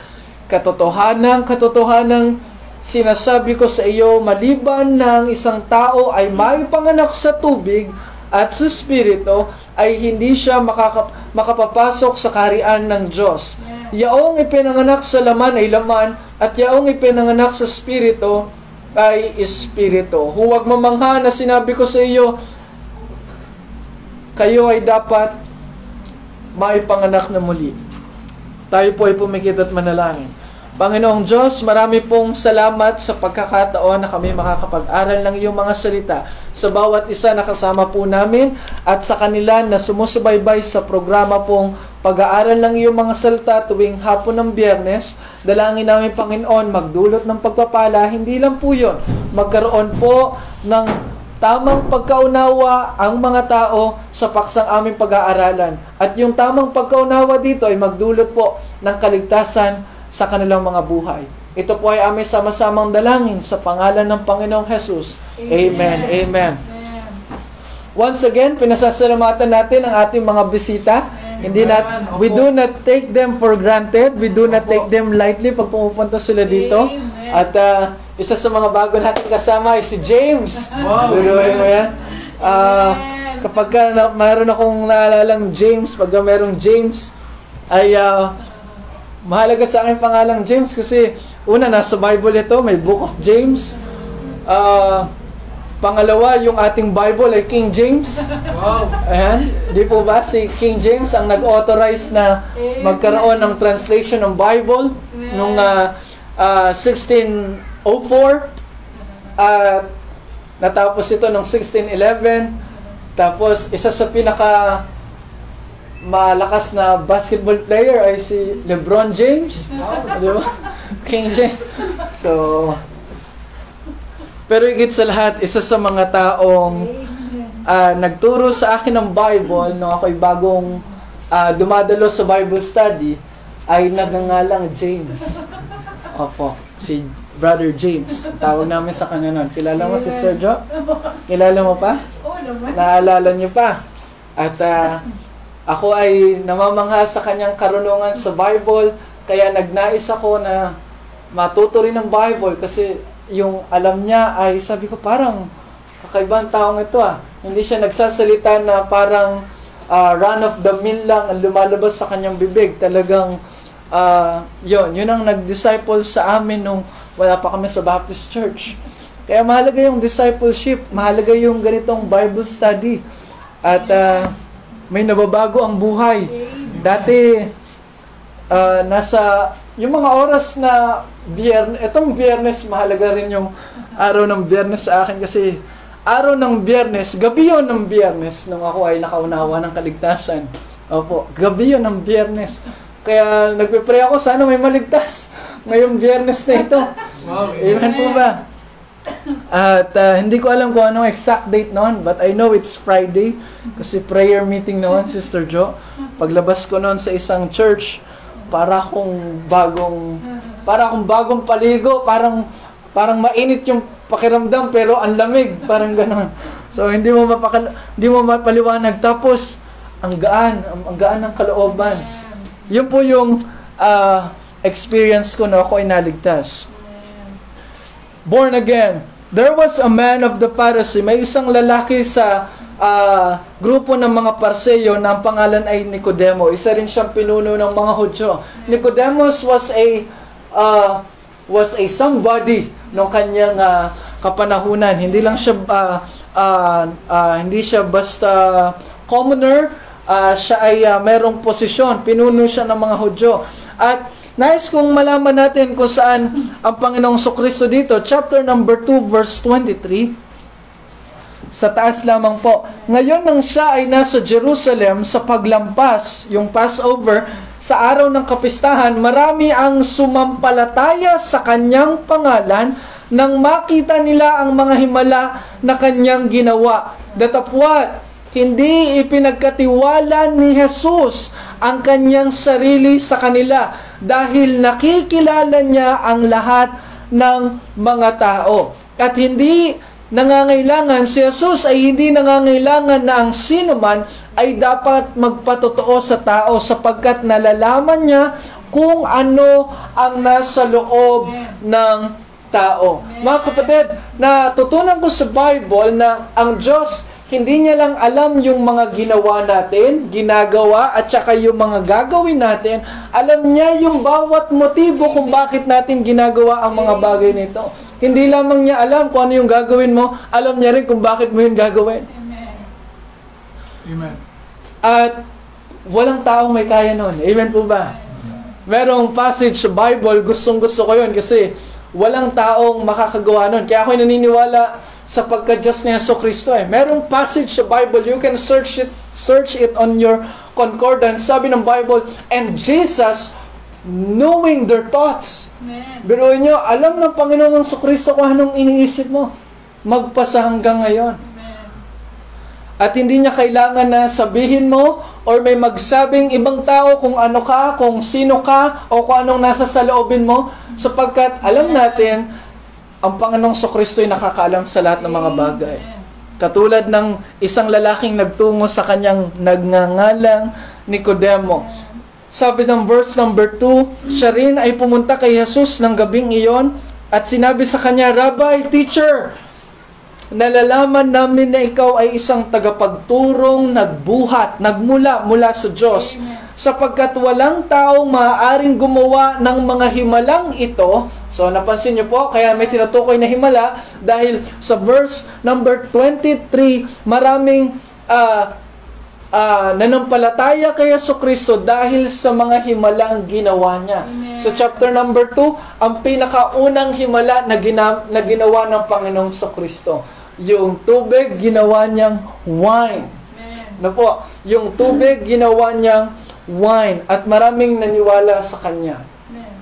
katotohanan, katotohanan, sinasabi ko sa iyo, maliban ang isang tao ay maipanganak sa tubig at sa Espiritu, ay hindi siya makaka- makapapasok sa kaharian ng Diyos. Yaong ipinanganak sa laman ay laman, at yaong ipinanganak sa Espiritu ay Espiritu. Huwag mamangha na sinabi ko sa iyo, kayo ay dapat maipanganak na muli. Tayo po ay pumikit at manalangin. Panginoong Diyos, marami pong salamat sa pagkakataon na kami makakapag-aral ng iyong mga salita sa bawat isa na kasama po namin at sa kanila na sumusubaybay sa programa pong pag-aaral ng iyong mga salita tuwing hapon ng biyernes. Dalangin namin, Panginoon, magdulot ng pagpapala. Hindi lang po yun. Magkaroon po ng tamang pagkaunawa ang mga tao sa paksang aming pag-aaralan. At yung tamang pagkaunawa dito ay magdulot po ng kaligtasan sa kanilang mga buhay. Ito po ay aming sama-samang dalangin sa pangalan ng Panginoong Jesus. Amen. Amen. Once again, pinasasalamatan natin ang ating mga bisita. Hindi nat we do not take them for granted. We do not take them lightly pag pumupunta sila dito. At uh, isa sa mga bago natin kasama ay si James. (laughs) Wow. mo yan. Uh, kapag ka na, mayroon akong naalalang James, pag mayroong James, ay uh, mahalaga sa akin pangalang James kasi una nasa Bible ito, may Book of James. Uh, pangalawa, yung ating Bible ay King James. Wow. Ayan, di po ba si King James ang nag-authorize na magkaroon ng translation ng Bible nung uh, uh, 1604 at natapos ito noong 1611. Tapos isa sa pinaka malakas na basketball player ay si LeBron James. Di ba? King James. So, pero higit sa lahat, isa sa mga taong uh, nagturo sa akin ng Bible nung ako'y bagong uh, dumadalo sa Bible study ay nagangalang James. Opo, si Brother James. Tawag namin sa kanya nun. Kilala mo si Sergio? Kilala mo pa? Oo naman. Naalala niyo pa? At uh, ako ay namamangha sa kanyang karunungan sa Bible, kaya nagnais ako na matuto rin ng Bible kasi yung alam niya ay sabi ko parang kakaibang taong ito ah. Hindi siya nagsasalita na parang uh, run of the mill lang ang lumalabas sa kanyang bibig. Talagang uh, yun, yun ang nag-disciple sa amin nung wala pa kami sa Baptist Church. Kaya mahalaga yung discipleship, mahalaga yung ganitong Bible study. At uh, may nababago ang buhay. Dati, uh, nasa, yung mga oras na biyernes, itong biyernes, mahalaga rin yung araw ng biyernes sa akin kasi araw ng biyernes, gabi yon ng biyernes nung ako ay nakaunawa ng kaligtasan. Opo, gabi yon ng biyernes. Kaya nagpe-pray ako, sana may maligtas (laughs) ngayong biyernes na ito. Wow, Amen po ba? At ah, hindi ko alam kung anong exact date noon, but I know it's Friday kasi prayer meeting noon, Sister Jo. Paglabas ko noon sa isang church, para akong bagong para akong bagong paligo, parang parang mainit yung pakiramdam pero ang lamig, parang gano'n. So hindi mo mapakal hindi mo mapaliwanag tapos ang gaan, ang, ang gaan ng kalooban. Yun po yung ah, experience ko na ako ay naligtas born again. There was a man of the Pharisee. May isang lalaki sa ah, grupo ng mga Parseyo na ang pangalan ay Nicodemo. Isa rin siyang pinuno ng mga Hudyo. Nicodemus was a ah, was a somebody nung kanyang ah, kapanahunan. Hindi lang siya ah, ah, ah, hindi siya basta commoner, ah, siya ay ah, merong posisyon. Pinuno siya ng mga Hudyo. At Nais kong malaman natin kung saan ang Panginoong Sokristo dito. Chapter number 2, verse 23. Sa taas lamang po. Ngayon nang siya ay nasa Jerusalem sa paglampas, yung Passover, sa araw ng kapistahan, marami ang sumampalataya sa kanyang pangalan nang makita nila ang mga himala na kanyang ginawa. Datapwat, hindi ipinagkatiwala ni Jesus ang kanyang sarili sa kanila dahil nakikilala niya ang lahat ng mga tao. At hindi nangangailangan, si Jesus ay hindi nangangailangan na ang sino man ay dapat magpatotoo sa tao sapagkat nalalaman niya kung ano ang nasa loob ng tao. Mga kapatid, natutunan ko sa Bible na ang Diyos hindi niya lang alam yung mga ginawa natin, ginagawa, at saka yung mga gagawin natin. Alam niya yung bawat motibo kung bakit natin ginagawa ang mga bagay nito. Hindi lamang niya alam kung ano yung gagawin mo, alam niya rin kung bakit mo yun gagawin. Amen. At walang taong may kaya nun. Amen po ba? Merong passage sa Bible, gustong gusto ko yun kasi walang taong makakagawa nun. Kaya ako naniniwala sa pagka-Diyos ni Yeso Kristo eh. Merong passage sa Bible, you can search it, search it on your concordance. Sabi ng Bible, and Jesus knowing their thoughts. Biruin nyo, alam ng Panginoong sa Kristo kung anong iniisip mo. Magpasa hanggang ngayon. At hindi niya kailangan na sabihin mo or may magsabing ibang tao kung ano ka, kung sino ka, o kung anong nasa sa loobin mo, sapagkat alam natin, ang Panginoong Kristo ay nakakaalam sa lahat ng mga bagay. Katulad ng isang lalaking nagtungo sa kanyang nagngangalang Nicodemo. Sabi ng verse number 2, siya rin ay pumunta kay Jesus ng gabing iyon at sinabi sa kanya, Rabbi, teacher, nalalaman namin na ikaw ay isang tagapagturong nagbuhat, nagmula mula sa Diyos. Sapagkat walang taong maaaring gumawa ng mga himalang ito. So napansin niyo po, kaya may tinutukoy na himala dahil sa verse number 23, maraming ah ah, nanampalataya kay Yeso Kristo dahil sa mga himalang ginawa niya. Sa chapter number 2, ang pinakaunang himala na, gina, na ginawa ng Panginoong sa Kristo. Yung tubig, ginawa niyang wine. Na po, yung tubig, ginawa niyang wine. At maraming naniwala sa Kanya.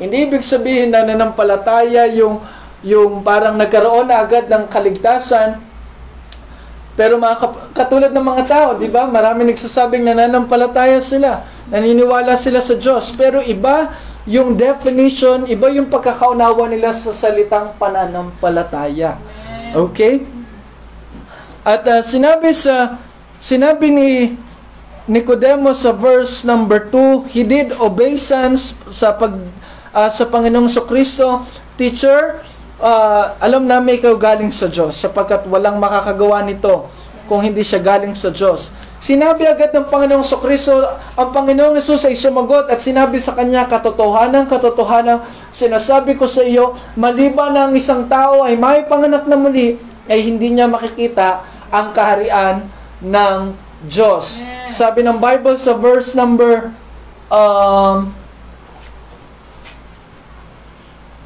Hindi ibig sabihin na nanampalataya yung, yung parang nagkaroon na agad ng kaligtasan, pero mga kap- katulad ng mga tao, di ba? Marami nagsasabing nananampalataya sila. Naniniwala sila sa Diyos. Pero iba yung definition, iba yung pagkakaunawa nila sa salitang pananampalataya. Okay? At uh, sinabi sa sinabi ni Nicodemo sa verse number 2, he did obeisance sa pag uh, sa Panginoong Kristo, teacher, uh, alam namin ikaw galing sa Diyos sapagkat walang makakagawa nito kung hindi siya galing sa Diyos. Sinabi agad ng Panginoong Kristo, ang Panginoong Yesus ay sumagot at sinabi sa kanya, katotohanan, katotohanan, sinasabi ko sa iyo, maliban ang isang tao ay may panganak na muli, ay hindi niya makikita ang kaharian ng Diyos. Sabi ng Bible sa verse number um,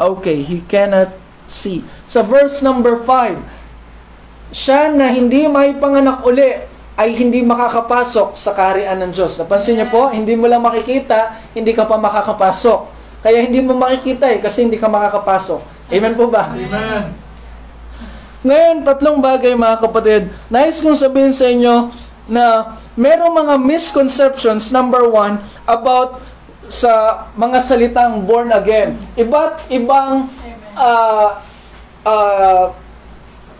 Okay, he cannot see. Sa verse number 5, siya na hindi may panganak uli ay hindi makakapasok sa kaharian ng Diyos. Napansin niyo po, hindi mo lang makikita, hindi ka pa makakapasok. Kaya hindi mo makikita eh, kasi hindi ka makakapasok. Amen po ba? Amen. Ngayon, tatlong bagay mga kapatid. Nais kong sabihin sa inyo na merong mga misconceptions, number one, about sa mga salitang born again. Iba't ibang ah, ah,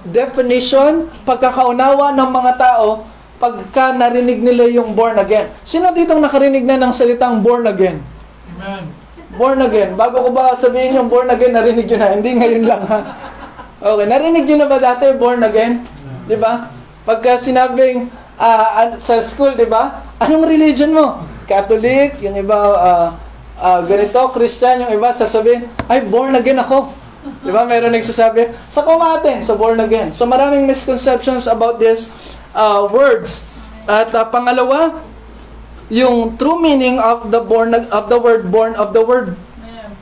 definition, pagkakaunawa ng mga tao pagka narinig nila yung born again. Sino ditong nakarinig na ng salitang born again? Amen. Born again. Bago ko ba sabihin yung born again, narinig nyo na. Hindi ngayon lang ha. Okay, narinig nyo na ba dati born again? Di ba? Pagka sinabing an- sa school, di ba? Anong religion mo? Catholic, yung iba ah, ah, ganito, Christian, yung iba sasabihin, ay born again ako. Di ba? Meron nagsasabi, sa kumatin, sa born again. So maraming misconceptions about this ah, words. At ah, pangalawa, yung true meaning of the born of the word born of the word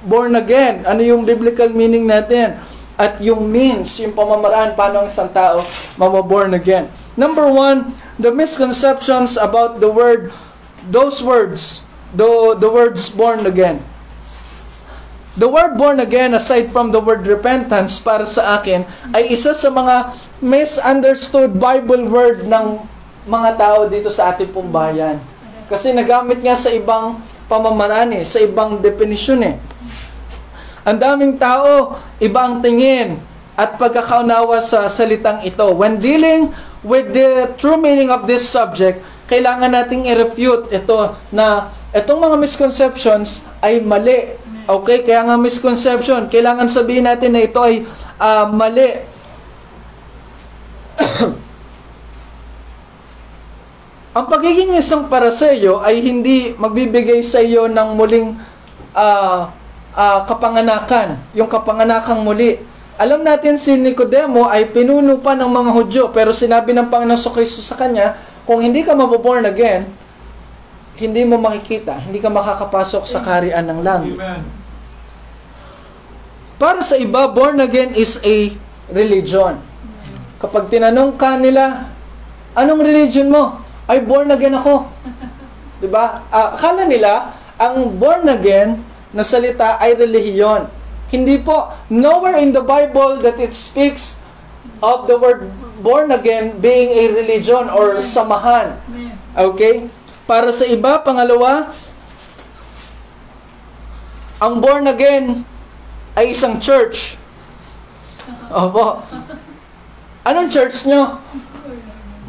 born again. Ano yung biblical meaning natin? At yung means, yung pamamaraan paano ang isang tao mababorn again. Number one, the misconceptions about the word, those words, the, the words born again. The word born again, aside from the word repentance, para sa akin, ay isa sa mga misunderstood Bible word ng mga tao dito sa ating pong bayan. Kasi nagamit nga sa ibang pamamaraan eh, sa ibang definisyon eh. Ang daming tao, iba ang tingin at pagkakaunawa sa salitang ito. When dealing with the true meaning of this subject, kailangan nating i-refute ito na itong mga misconceptions ay mali. Okay? Kaya nga misconception, kailangan sabihin natin na ito ay ah, mali. (coughs) Ang pagiging isang paraseyo ay hindi magbibigay sa iyo ng muling ah, ah, kapanganakan, yung kapanganakang muli. Alam natin si Nicodemo ay pinuno pa ng mga Hudyo, pero sinabi ng Panginoon sa Kristo sa kanya, kung hindi ka maboborn again, hindi mo makikita, hindi ka makakapasok sa kaharian ng langit. Amen. Para sa iba, born again is a religion. Kapag tinanong ka nila, anong religion mo? Ay, born again ako. 'Di ba? Ah, akala nila, ang born again na salita ay relihiyon. Hindi po. Nowhere in the Bible that it speaks of the word born again being a religion or samahan. Okay? Para sa iba, pangalawa, ang born again ay isang church. Opo. Anong church nyo?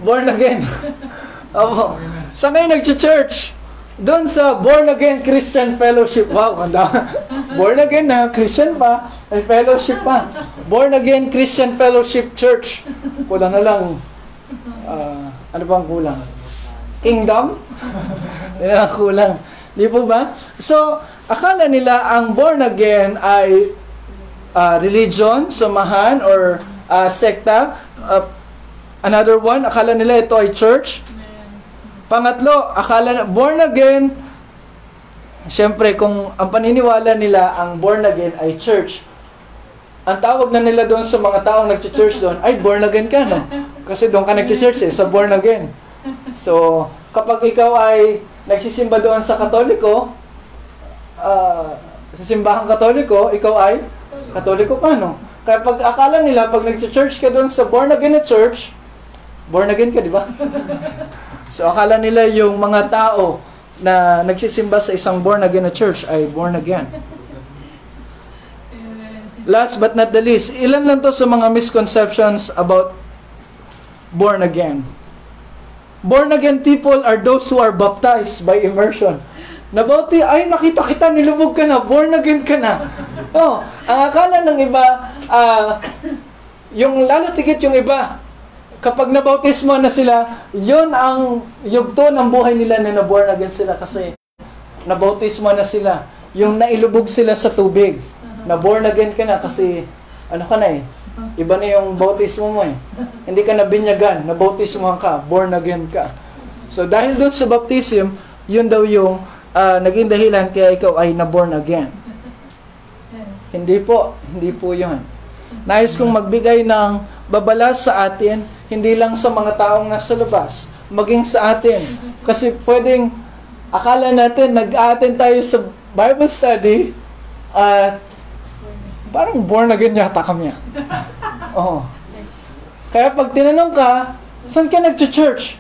Born again. (laughs) Opo. Saan kayo nag-church? Doon sa Born Again Christian Fellowship. Wow, handa. (laughs) Born again na, Christian pa, may fellowship pa. Born Again Christian Fellowship Church. Kulang na lang. ah, ano bang kulang? Kingdom? (laughs) Yan ang kulang. Di po ba? So, akala nila ang born again ay ah, religion, samahan, or ah, sekta. Ah, another one, akala nila ito ay church. Pangatlo, akala na, born again, syempre kung ang paniniwala nila ang born again ay church, ang tawag na nila doon sa mga taong nag-church doon, ay born again ka, no? Kasi doon ka nag-church eh, sa born again. So, kapag ikaw ay nagsisimba doon sa katoliko, ah, sa simbahang katoliko, ikaw ay katoliko ka, no? Kaya pag akala nila, pag nag-church ka doon sa born again na church, born again ka, di ba? (laughs) So akala nila yung mga tao na nagsisimba sa isang born again na church ay born again. Last but not the least, ilan lang to sa mga misconceptions about born again. Born again people are those who are baptized by immersion. Nabauti, ay nakita kita, nilubog ka na, born again ka na. Oh, ang akala ng iba, ah, yung lalo tigit yung iba, kapag nabautismo na sila, yun ang yugto ng buhay nila na naborn again sila kasi nabautismo na sila. Yung nailubog sila sa tubig. Naborn again ka na kasi ano ka na eh. Iba na yung bautismo mo eh. Hindi ka nabinyagan, nabautismo ka, born again ka. So dahil doon sa baptism, yun daw yung ah, naging dahilan kaya ikaw ay naborn again. Hindi po, hindi po yun. Nais kong magbigay ng babala sa atin, hindi lang sa mga taong nasa labas, maging sa atin. Kasi pwedeng akala natin nag-attend tayo sa Bible study at parang born again yata kami. (laughs) Oo. Kaya pag tinanong ka, saan ka nag-church?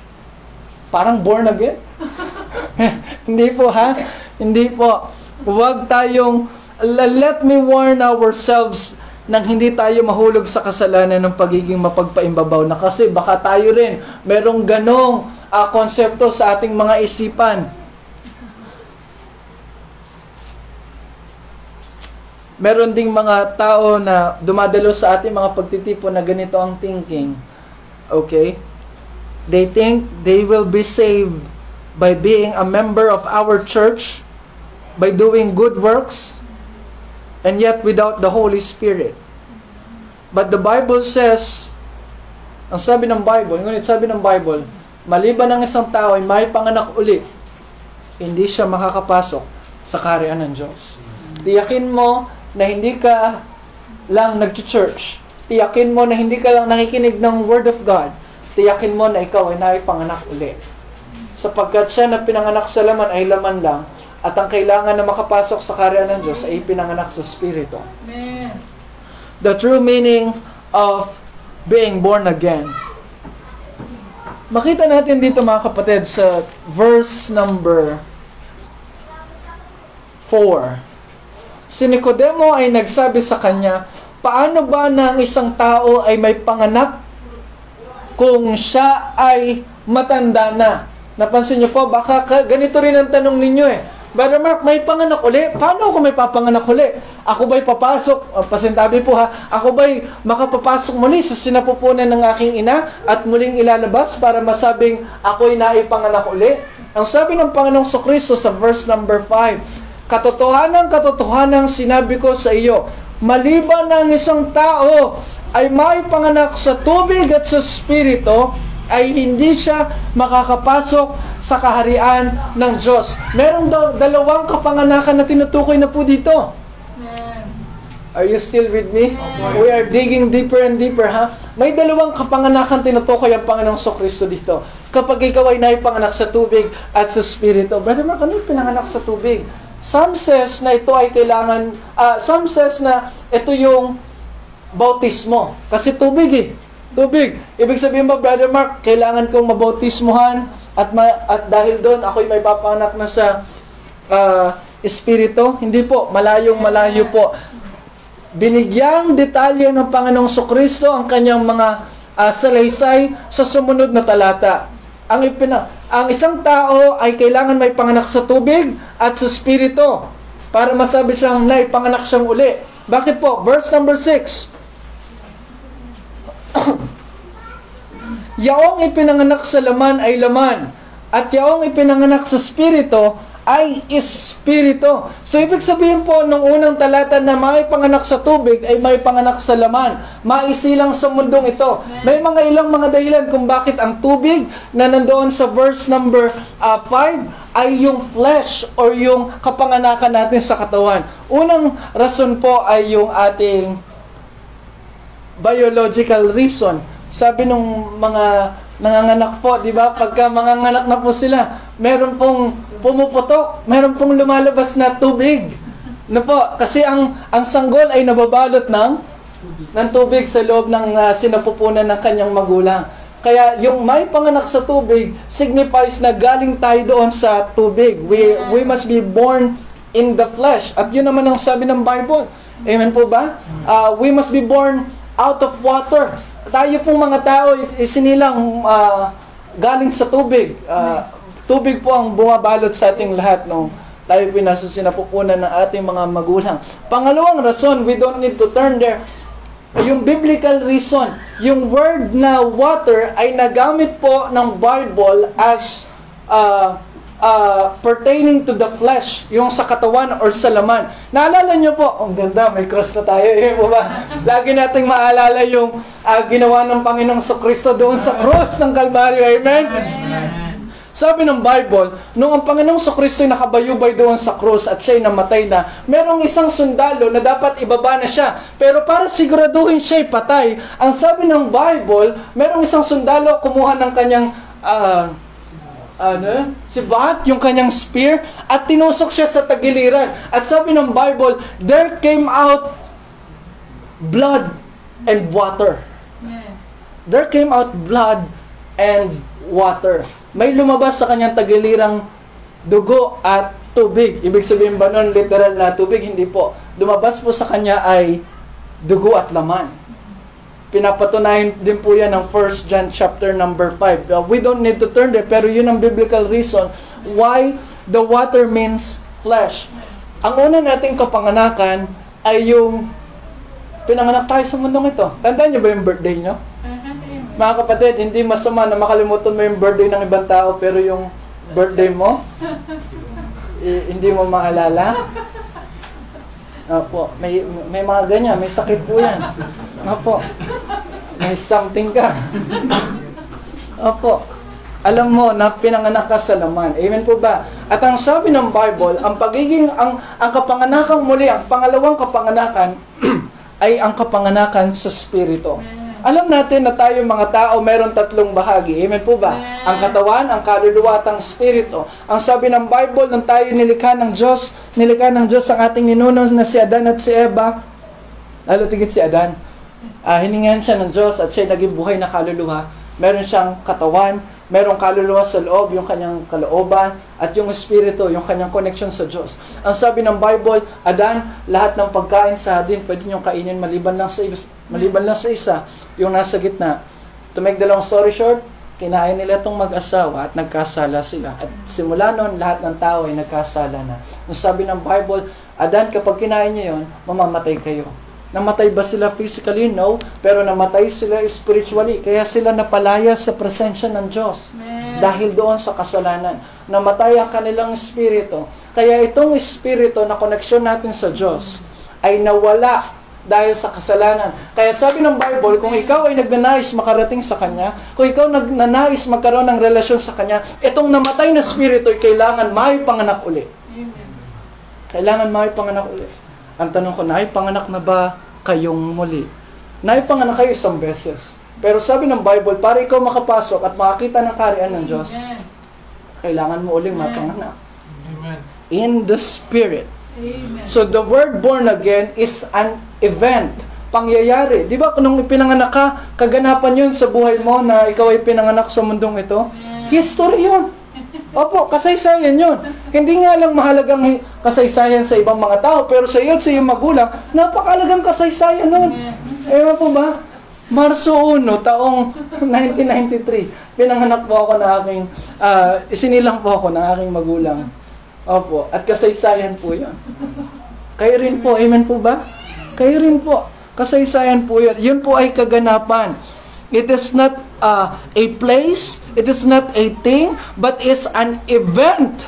Parang born again? (laughs) (laughs) Hindi po ha? Hindi po. Huwag tayong, let me warn ourselves nang hindi tayo mahulog sa kasalanan ng pagiging mapagpaimbabaw na kasi baka tayo rin merong ganong uh, konsepto sa ating mga isipan. Meron ding mga tao na dumadalo sa ating mga pagtitipon na ganito ang thinking. Okay? They think they will be saved by being a member of our church, by doing good works, and yet without the Holy Spirit. But the Bible says, ang sabi ng Bible, ngunit sabi ng Bible, maliban ng isang tao ay may panganak uli, hindi siya makakapasok sa kaharian ng Diyos. Tiyakin mo na hindi ka lang nag-church. Tiyakin mo na hindi ka lang nakikinig ng Word of God. Tiyakin mo na ikaw ay naipanganak uli. Sapagkat siya na pinanganak sa laman ay laman lang, at ang kailangan na makapasok sa karya ng Diyos ay pinanganak sa Espiritu. Amen. The true meaning of being born again. Makita natin dito mga kapatid sa verse number 4. Si Nicodemo ay nagsabi sa kanya, paano ba na ang isang tao ay may panganak kung siya ay matanda na? Napansin niyo po, baka ka, ganito rin ang tanong ninyo eh. Brother Mark, may panganak uli? Paano ako may papanganak uli? Ako ba'y papasok? Uh, pasintabi po ha. Ako ba'y makapapasok muli sa sinapupunan ng aking ina at muling ilalabas para masabing ako'y naipanganak uli? Ang sabi ng Panginoong Sokristo sa verse number 5, Katotohanan, katotohanan sinabi ko sa iyo, maliban ng isang tao ay may panganak sa tubig at sa spirito, ay hindi siya makakapasok sa kaharian ng Diyos. Merong daw dalawang kapanganakan na tinutukoy na po dito. Are you still with me? We are digging deeper and deeper, ha? May dalawang kapanganakan tinutukoy ang Panginoong Kristo dito. Kapag ikaw ay naipanganak sa tubig at sa Spirito. Brother Mark, ano yung pinanganak sa tubig? Some says na ito ay kailangan, uh, some says na ito yung bautismo. Kasi tubig eh. Tubig. Ibig sabihin ba, Brother Mark, kailangan kong mabautismuhan at, ma- at dahil doon ako'y may papanak na sa uh, Espiritu? Hindi po. Malayong malayo po. Binigyang detalye ng Panginoong Sokristo ang kanyang mga uh, salaysay sa sumunod na talata. Ang, ipina- ang isang tao ay kailangan may panganak sa tubig at sa Espiritu para masabi siyang naipanganak siyang uli. Bakit po? Verse number 6. (coughs) yaong ipinanganak sa laman ay laman, at yaong ipinanganak sa spirito ay espiritu. So, ibig sabihin po, nung unang talata na may panganak sa tubig ay may panganak sa laman. Maisilang sa mundong ito. May mga ilang mga dahilan kung bakit ang tubig na nandoon sa verse number 5 uh, ay yung flesh or yung kapanganakan natin sa katawan. Unang rason po ay yung ating biological reason. Sabi nung mga nanganganak po, di ba? Pagka manganganak na po sila, meron pong pumuputok, meron pong lumalabas na tubig. No po, kasi ang ang sanggol ay nababalot ng ng tubig sa loob ng uh, sinapupunan ng kanyang magulang. Kaya yung may panganak sa tubig signifies na galing tayo doon sa tubig. We we must be born in the flesh. At yun naman ang sabi ng Bible. Amen po ba? Uh, we must be born out of water. Tayo pong mga tao, isinilang uh, galing sa tubig. Uh, tubig po ang bumabalot sa ating lahat nung tayo pinasa sinapupunan ng ating mga magulang. Pangalawang rason, we don't need to turn there. Yung biblical reason, yung word na water ay nagamit po ng Bible as uh, uh, pertaining to the flesh, yung sa katawan or sa laman. Naalala nyo po, ang ganda, may cross na tayo. Eh, po ba? Lagi nating maalala yung uh, ginawa ng Panginoong Kristo doon sa cross ng Kalbaryo. Amen? Amen. Sabi ng Bible, nung ang Panginoong Kristo ay nakabayubay doon sa krus at siya'y namatay na, merong isang sundalo na dapat ibaba na siya. Pero para siguraduhin siya'y patay, ang sabi ng Bible, merong isang sundalo kumuha ng kanyang ah, ano, si Bat, yung kanyang spear, at tinusok siya sa tagiliran. At sabi ng Bible, there came out blood and water. There came out blood and water. May lumabas sa kanyang tagilirang dugo at tubig. Ibig sabihin ba nun literal na tubig? Hindi po. Lumabas po sa kanya ay dugo at laman. Pinapatunayan din po yan ng 1 John chapter number 5. Uh, we don't need to turn there, pero yun ang biblical reason why the water means flesh. Ang una nating kapanganakan ay yung pinanganak tayo sa mundong ito. Tandaan niyo ba yung birthday niyo? Mga kapatid, hindi masama na makalimutan mo yung birthday ng ibang tao pero yung birthday mo, (laughs) eh, hindi mo maalala. Opo, may, may mga ganyan, may sakit po yan. Opo, may something ka. Opo, alam mo na pinanganak ka sa laman. Amen po ba? At ang sabi ng Bible, ang pagiging, ang, ang kapanganakang muli, ang pangalawang kapanganakan, (clears throat) ay ang kapanganakan sa Spirito. Alam natin na tayo mga tao meron tatlong bahagi. Amen po ba? Ang katawan, ang kaluluwa at ang spirito. Ang sabi ng Bible, nang tayo nilikha ng Diyos, nilikha ng Diyos ang ating ninuno na si Adan at si Eva, lalo tigit si Adan, ah hiningan siya ng Diyos at siya naging buhay na kaluluwa. Meron siyang katawan, merong kaluluwa sa loob, yung kanyang kalooban, at yung espiritu, yung kanyang connection sa Diyos. Ang sabi ng Bible, Adan, lahat ng pagkain sa hadin, pwede niyong kainin maliban lang sa, maliban lang sa isa, yung nasa gitna. To make the long story short, kinain nila itong mag-asawa at nagkasala sila. At simula noon, lahat ng tao ay nagkasala na. Ang sabi ng Bible, Adan, kapag kinain niyo yon, mamamatay kayo. Namatay ba sila physically? No. Pero namatay sila spiritually. Kaya sila napalaya sa presensya ng Diyos. Dahil doon sa kasalanan. Namatay ang kanilang espiritu. Kaya itong espiritu na koneksyon natin sa Diyos ay nawala dahil sa kasalanan. Kaya sabi ng Bible, kung ikaw ay nagnanais makarating sa Kanya, kung ikaw nagnanais magkaroon ng relasyon sa Kanya, itong namatay na espiritu ay kailangan maipanganak uli. Kailangan maipanganak uli. Ang tanong ko, naipanganak na ba kayong muli? Naipanganak kayo isang beses. Pero sabi ng Bible, para ikaw makapasok at makakita ng kariyan ng Diyos, kailangan mo uling mapanganak. In the Spirit. So the word born again is an event, pangyayari. Di ba nung pinanganak ka, kaganapan yun sa buhay mo na ikaw ay pinanganak sa mundong ito? History yun. Opo, kasaysayan yun. Hindi nga lang mahalagang kasaysayan sa ibang mga tao, pero sa iyo sa iyong magulang, napakalagang kasaysayan nun. Ewan po ba? Marso 1, taong 1993, pinanganak po ako na aking, ah, isinilang po ako ng aking magulang. Opo, at kasaysayan po yun. Kayo rin po, amen po ba? Kayo rin po, kasaysayan po yun. Yun po ay kaganapan. It is not uh, a place, it is not a thing, but is an event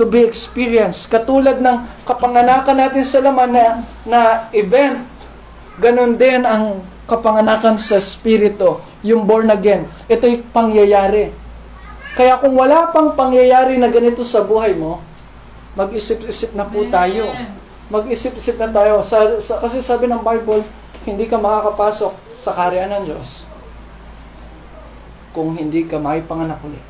to be experienced. Katulad ng kapanganakan natin sa laman na, na event, ganun din ang kapanganakan sa Espiritu, yung born again. Ito'y pangyayari. Kaya kung wala pang pangyayari na ganito sa buhay mo, mag-isip-isip na po tayo. Mag-isip-isip na tayo. Sa, sa, kasi sabi ng Bible, hindi ka makakapasok sa kariyan ng Diyos kung hindi ka may panganak ulit.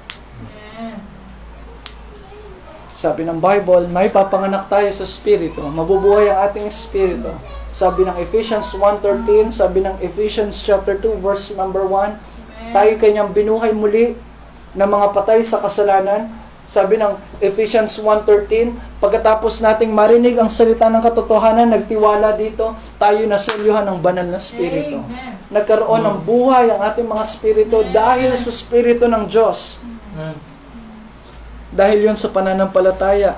Sabi ng Bible, may papanganak tayo sa Espiritu. Mabubuhay ang ating Espiritu. Sabi ng Ephesians 1.13, sabi ng Ephesians chapter 2, verse number 1, tayo kanyang binuhay muli na mga patay sa kasalanan. Sabi ng Ephesians 1.13, pagkatapos nating marinig ang salita ng katotohanan, nagtiwala dito, tayo naselyuhan ng banal na Espiritu. Nagkaroon ng buhay ang ating mga Espiritu dahil sa Espiritu ng Diyos. Dahil yon sa pananampalataya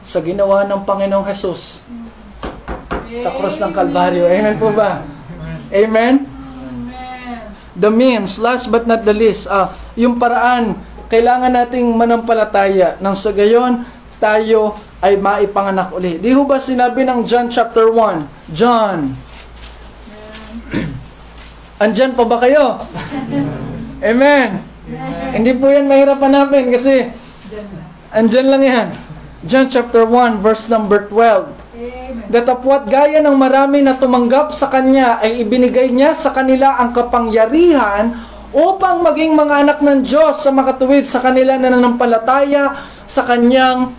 sa ginawa ng Panginoong Jesus sa cross ng Kalbaryo. Amen po ba? Amen? The means, last but not the least, ah, yung paraan, kailangan nating manampalataya nang sa gayon tayo ay maipanganak uli. Di ho ba sinabi ng John chapter 1? John. (clears throat) Andyan pa ba kayo? (laughs) Amen. Hindi po yan mahirap hanapin kasi andyan lang yan. John chapter 1 verse number 12. Datapwat gaya ng marami na tumanggap sa Kanya ay ibinigay niya sa kanila ang kapangyarihan upang maging mga anak ng Diyos sa makatuwid sa kanila na nanampalataya sa Kanyang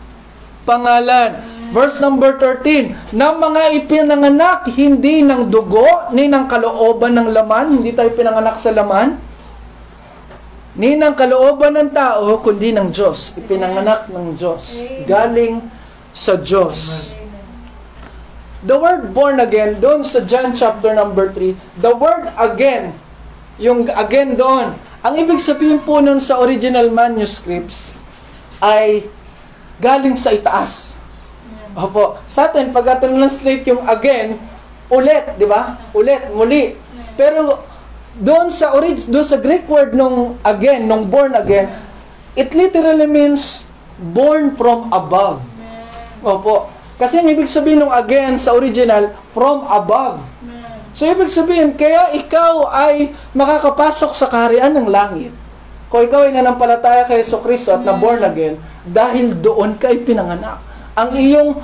pangalan. Verse number 13, na mga ipinanganak hindi ng dugo, ni ng kalooban ng laman, hindi tayo pinanganak sa laman, ni ng kalooban ng tao, kundi ng Diyos. Ipinanganak ng Diyos. Galing sa Diyos. The word born again, doon sa John chapter number 3, the word again, yung again doon, ang ibig sabihin po nun sa original manuscripts ay galing sa itaas. Opo. Sa atin, pag translate yung again, ulit, di ba? Ulit, muli. Pero doon sa orig doon sa Greek word nung again, nung born again, it literally means born from above. Opo. Kasi ang ibig sabihin ng again sa original, from above. So ibig sabihin, kaya ikaw ay makakapasok sa kaharian ng langit. Kung ikaw ay nanampalataya kay Yeso Kristo at na born again, dahil doon ka ay pinanganak. Ang iyong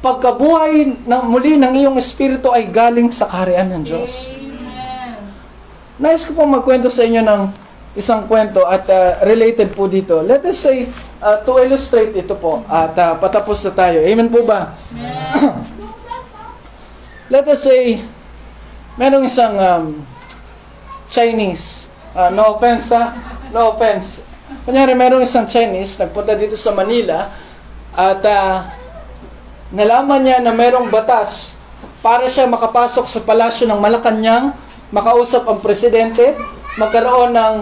pagkabuhay ng muli ng iyong espiritu ay galing sa kaharian ng Diyos. Nais ko po magkwento sa inyo ng isang kwento at uh, related po dito. Let us say, uh, to illustrate ito po at uh, patapos na tayo. Amen po ba? (coughs) Let us say, merong isang um, Chinese, uh, no offense ha, no offense. Kunyari, merong isang Chinese, nagpunta dito sa Manila at uh, nalaman niya na merong batas para siya makapasok sa palasyo ng Malacanang, makausap ang presidente, magkaroon ng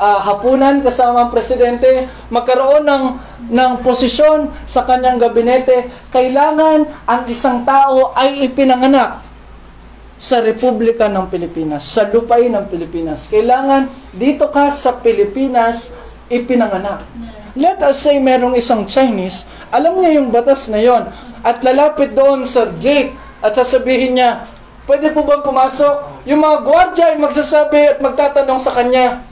uh, hapunan kasama ang presidente, magkaroon ng, ng posisyon sa kanyang gabinete, kailangan ang isang tao ay ipinanganak sa Republika ng Pilipinas, sa lupain ng Pilipinas. Kailangan dito ka sa Pilipinas ipinanganak. Let us say merong isang Chinese, alam niya yung batas na yon at lalapit doon sa gate at sasabihin niya, pwede po bang pumasok? Yung mga gwardiya ay magsasabi at magtatanong sa kanya,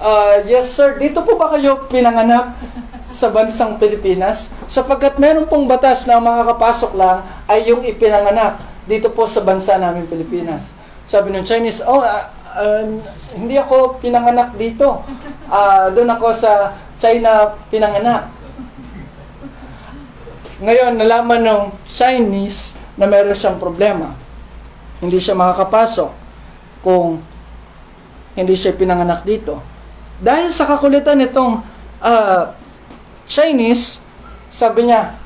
uh, yes sir, dito po ba kayo pinanganak sa bansang Pilipinas? Sapagkat meron pong batas na makakapasok lang ay yung ipinanganak dito po sa bansa namin Pilipinas. Sabi ng Chinese, oh, uh, uh, hindi ako pinanganak dito. Uh, doon ako sa China pinanganak. Ngayon, nalaman ng Chinese na meron siyang problema. Hindi siya makakapasok kung hindi siya pinanganak dito. Dahil sa kakulitan nitong uh, Chinese, sabi niya,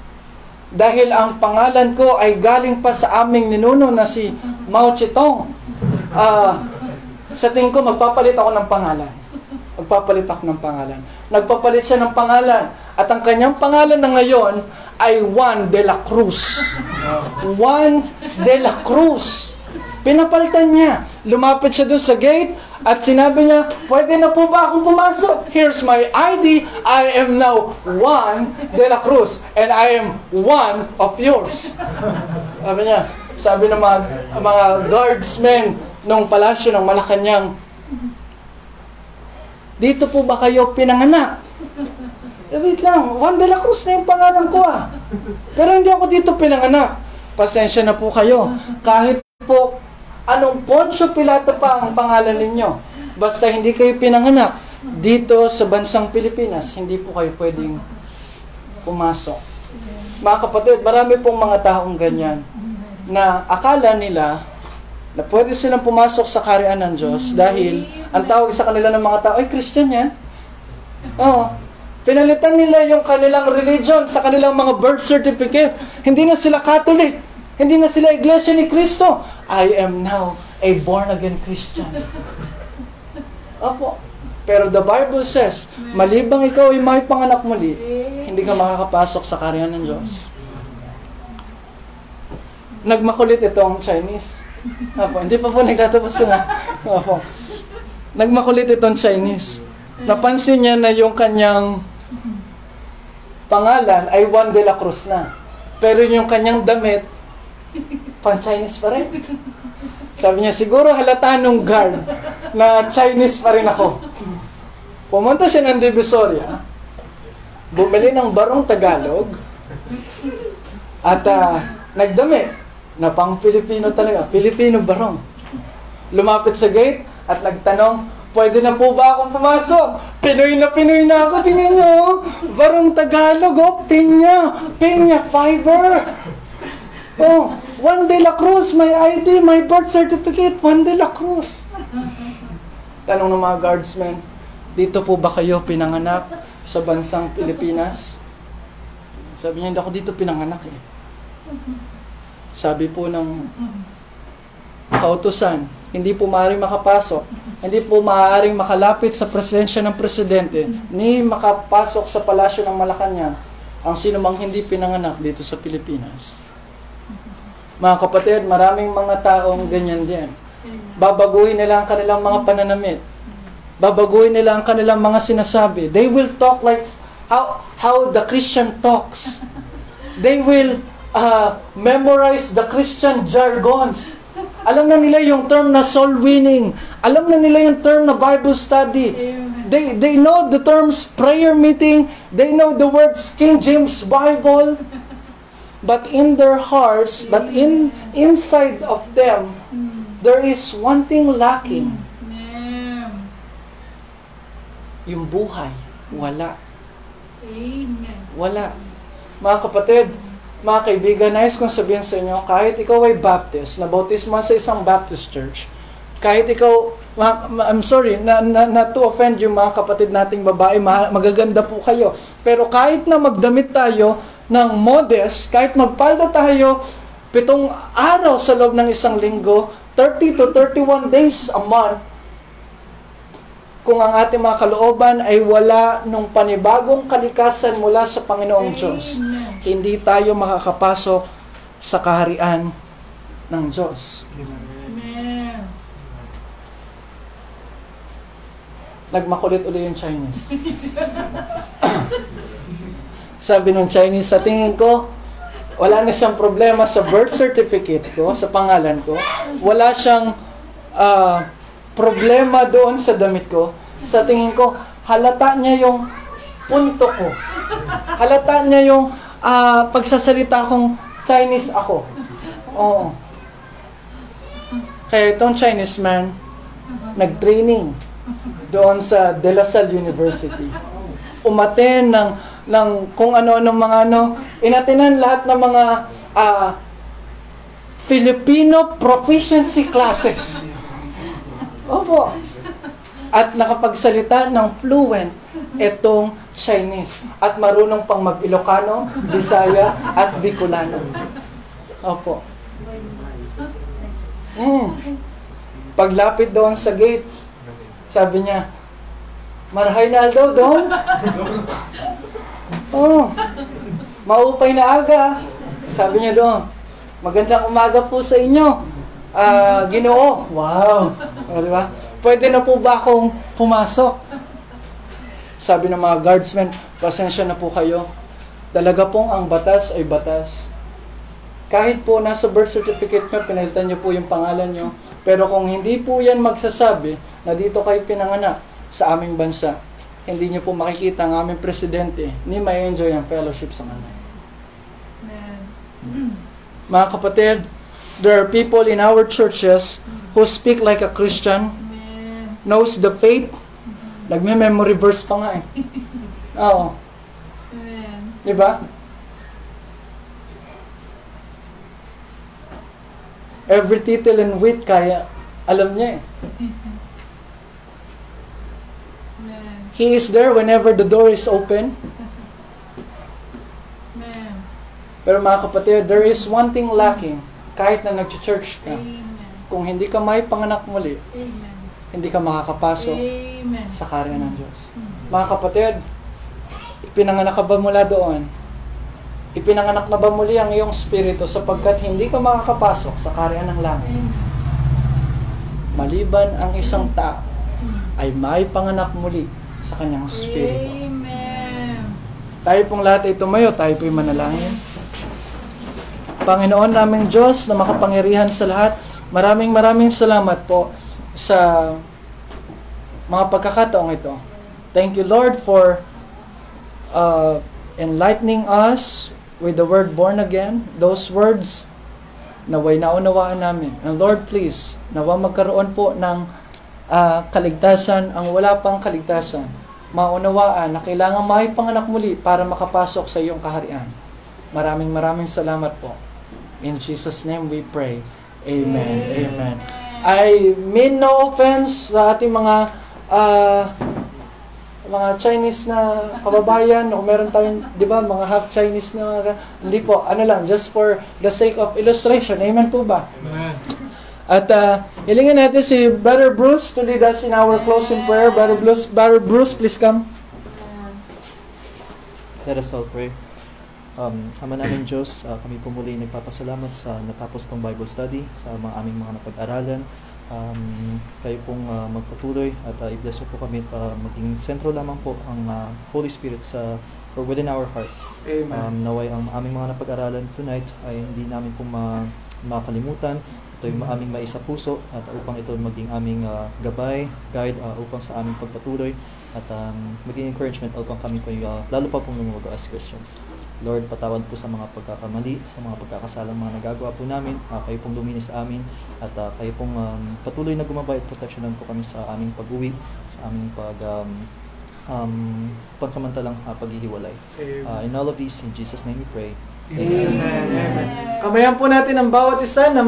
dahil ang pangalan ko ay galing pa sa aming ninuno na si Mao Zedong, uh, sa tingin ko magpapalit ako ng pangalan. Magpapalit ako ng pangalan. Nagpapalit siya ng pangalan. At ang kanyang pangalan na ngayon ay Juan de la Cruz. Juan de la Cruz. Pinapalitan niya. Lumapit siya doon sa gate at sinabi niya, pwede na po ba akong pumasok? Here's my ID. I am now Juan de la Cruz and I am one of yours. Sabi niya, sabi ng mga, mga guardsmen ng palasyo ng Malacanang, dito po ba kayo pinanganak? Eh, wait lang, Juan de la Cruz na yung pangalan ko ah. Pero hindi ako dito pinanganak. Pasensya na po kayo. Kahit po anong Poncio Pilato pa ang pangalan ninyo. Basta hindi kayo pinanganak dito sa bansang Pilipinas, hindi po kayo pwedeng pumasok. Mga kapatid, marami pong mga taong ganyan na akala nila na pwede silang pumasok sa karian ng Diyos dahil ang tawag sa kanila ng mga tao, ay Christian yan. Oo. Pinalitan nila yung kanilang religion sa kanilang mga birth certificate. Hindi na sila Catholic. Hindi na sila Iglesia ni Cristo. I am now a born-again Christian. Opo. Pero the Bible says, malibang ikaw ay may panganak muli, hindi ka makakapasok sa karyan ng Diyos. Nagmakulit itong Chinese. Opo, hindi pa po nagtatapos na. Opo. Nagmakulit itong Chinese. Napansin niya na yung kanyang pangalan ay Juan de la Cruz na. Pero yung kanyang damit, pan-Chinese pa rin. Sabi niya, siguro halata nung guard na Chinese pa rin ako. Pumunta siya ng Divisoria, bumili ng barong Tagalog, at ah, nagdami na pang Pilipino talaga, Pilipino barong. Lumapit sa gate at nagtanong, pwede na po ba akong pumasok? Pinoy na Pinoy na ako, tingnan nyo. oh. Barong Tagalog, oh, pinya, pinya fiber. Oh, Juan de la Cruz, my ID, my birth certificate, Juan de la Cruz. Tanong ng mga guardsmen, dito po ba kayo pinanganak sa bansang Pilipinas? Sabi niya, hindi ako dito pinanganak eh. Sabi po ng kautusan, hindi po maaaring makapasok, hindi po maaaring makalapit sa presensya ng presidente, ni makapasok sa palasyo ng Malacanang ang sino mang hindi pinanganak dito sa Pilipinas. Mga kapatid, maraming mga taong ganyan din. Babaguhin nila ang kanilang mga pananamit. Babaguhin nila ang kanilang mga sinasabi. They will talk like how how the Christian talks. They will uh, memorize the Christian jargons. Alam na nila yung term na soul winning. Alam na nila yung term na Bible study. They they know the terms prayer meeting. They know the words King James Bible. But in their hearts, but in inside of them, there is one thing lacking. Yung buhay. Wala. Wala. Mga kapatid, mga kaibigan, nais kong sabihin sa inyo, kahit ikaw ay Baptist, nabautismo sa isang Baptist church, kahit ikaw, I'm sorry, na, na, not to offend yung mga kapatid nating babae, ma- magaganda po kayo. Pero kahit na magdamit tayo ng modest, kahit magpalda tayo pitong araw sa loob ng isang linggo, 30 to 31 days a month, kung ang ating mga kalooban ay wala nung panibagong kalikasan mula sa Panginoong Diyos, hindi tayo makakapasok sa kaharian ng Diyos. Nagmakulit uli yung Chinese. (laughs) Sabi nung Chinese, sa tingin ko, wala na siyang problema sa birth certificate ko, sa pangalan ko. Wala siyang ah, problema doon sa damit ko. Sa tingin ko, halata niya yung punto ko. Halata niya yung ah, pagsasalita kong Chinese ako. Oo. Kaya itong Chinese man, nag-training doon sa De La Salle University. Umaten ng ng kung ano-ano mga ano, inatinan lahat ng mga ah, Filipino proficiency classes. Opo. At nakapagsalita ng fluent itong Chinese. At marunong pang mag-Ilocano, Bisaya, at Bicolano. Opo. Mm. Paglapit doon sa gate, sabi niya, Marhay na daw doon. Oh, maupay na aga. Sabi niya doon, magandang umaga po sa inyo. Ah, ginoo. Wow. O, di ba? Pwede na po ba akong pumasok? Sabi ng mga guardsmen, pasensya na po kayo. Talaga pong ang batas ay batas. Kahit po nasa birth certificate nyo, pinalitan nyo po yung pangalan nyo. Pero kung hindi po yan magsasabi na dito kayo pinanganak sa aming bansa, hindi nyo po makikita ang aming presidente ni may enjoy ang fellowship sa kanila. Amen. Mga kapatid, there are people in our churches who speak like a Christian, Amen. knows the faith, nagme-memory verse pa nga eh. (laughs) Oo, Amen. di ba? Every title and weight kaya alam niya eh. (laughs) Amen. He is there whenever the door is open. Amen. Pero mga kapatid, there is one thing lacking kahit na nag-church ka. Amen. Kung hindi ka may panganak muli, Amen. hindi ka makakapasok Amen. sa karya ng Diyos. Mga kapatid, ipinanganak ka ba mula doon? Ipinanganak na ba muli ang iyong spirito sapagkat hindi ka makakapasok sa karya ng langit? Amen. Maliban ang isang tao ay may panganak muli sa kanyang spirito. Amen. Tayo pong lahat ay tumayo, tayo po'y manalangin. Panginoon naming Diyos na makapangyarihan sa lahat, maraming maraming salamat po sa mga pagkakataong ito. Thank you, Lord, for uh, enlightening us with the word born again. Those words naway naunawaan namin. And Lord, please, nawa magkaroon po ng ah, kaligtasan ang wala pang kaligtasan. Maunawaan na kailangan may panganak muli para makapasok sa iyong kaharian. Maraming maraming salamat po. In Jesus' name we pray. Amen. Amen. I mean no offense sa ating mga ah, mga Chinese na kababayan o meron tayong, di ba, mga half Chinese na mga, hindi po, ano lang, just for the sake of illustration. Amen po ba? At uh, hilingin natin si Brother Bruce to lead us in our closing prayer. Brother Bruce, Brother Bruce, please come. Let us all pray. Um, Ama namin Diyos, uh, kami po muli nagpapasalamat sa natapos pang Bible study, sa mga aming mga napag-aralan. Um, kayo pong uh, magpatuloy at uh, i-bless po kami at uh, maging sentro lamang po ang uh, Holy Spirit sa or within our hearts. Amen. Um, naway ang aming mga napag-aralan tonight ay hindi namin po ma makalimutan. Ito yung aming maisa puso at upang ito maging aming uh, gabay, guide uh, upang sa aming pagpatuloy at um, maging encouragement upang kami po uh, lalo pa pong lumuwago as Christians. Lord, patawad po sa mga pagkakamali, sa mga pagkakasalang mga nagagawa po namin. Uh, kayo pong lumini sa amin at uh, kayo pong um, patuloy na gumabay at proteksyonan po kami sa aming pag-uwi, sa aming pag um, um, pansamantalang uh, paghihiwalay. Uh, in all of these, in Jesus' name we pray. Amen. Amen. Kamayan po natin ang bawat isa na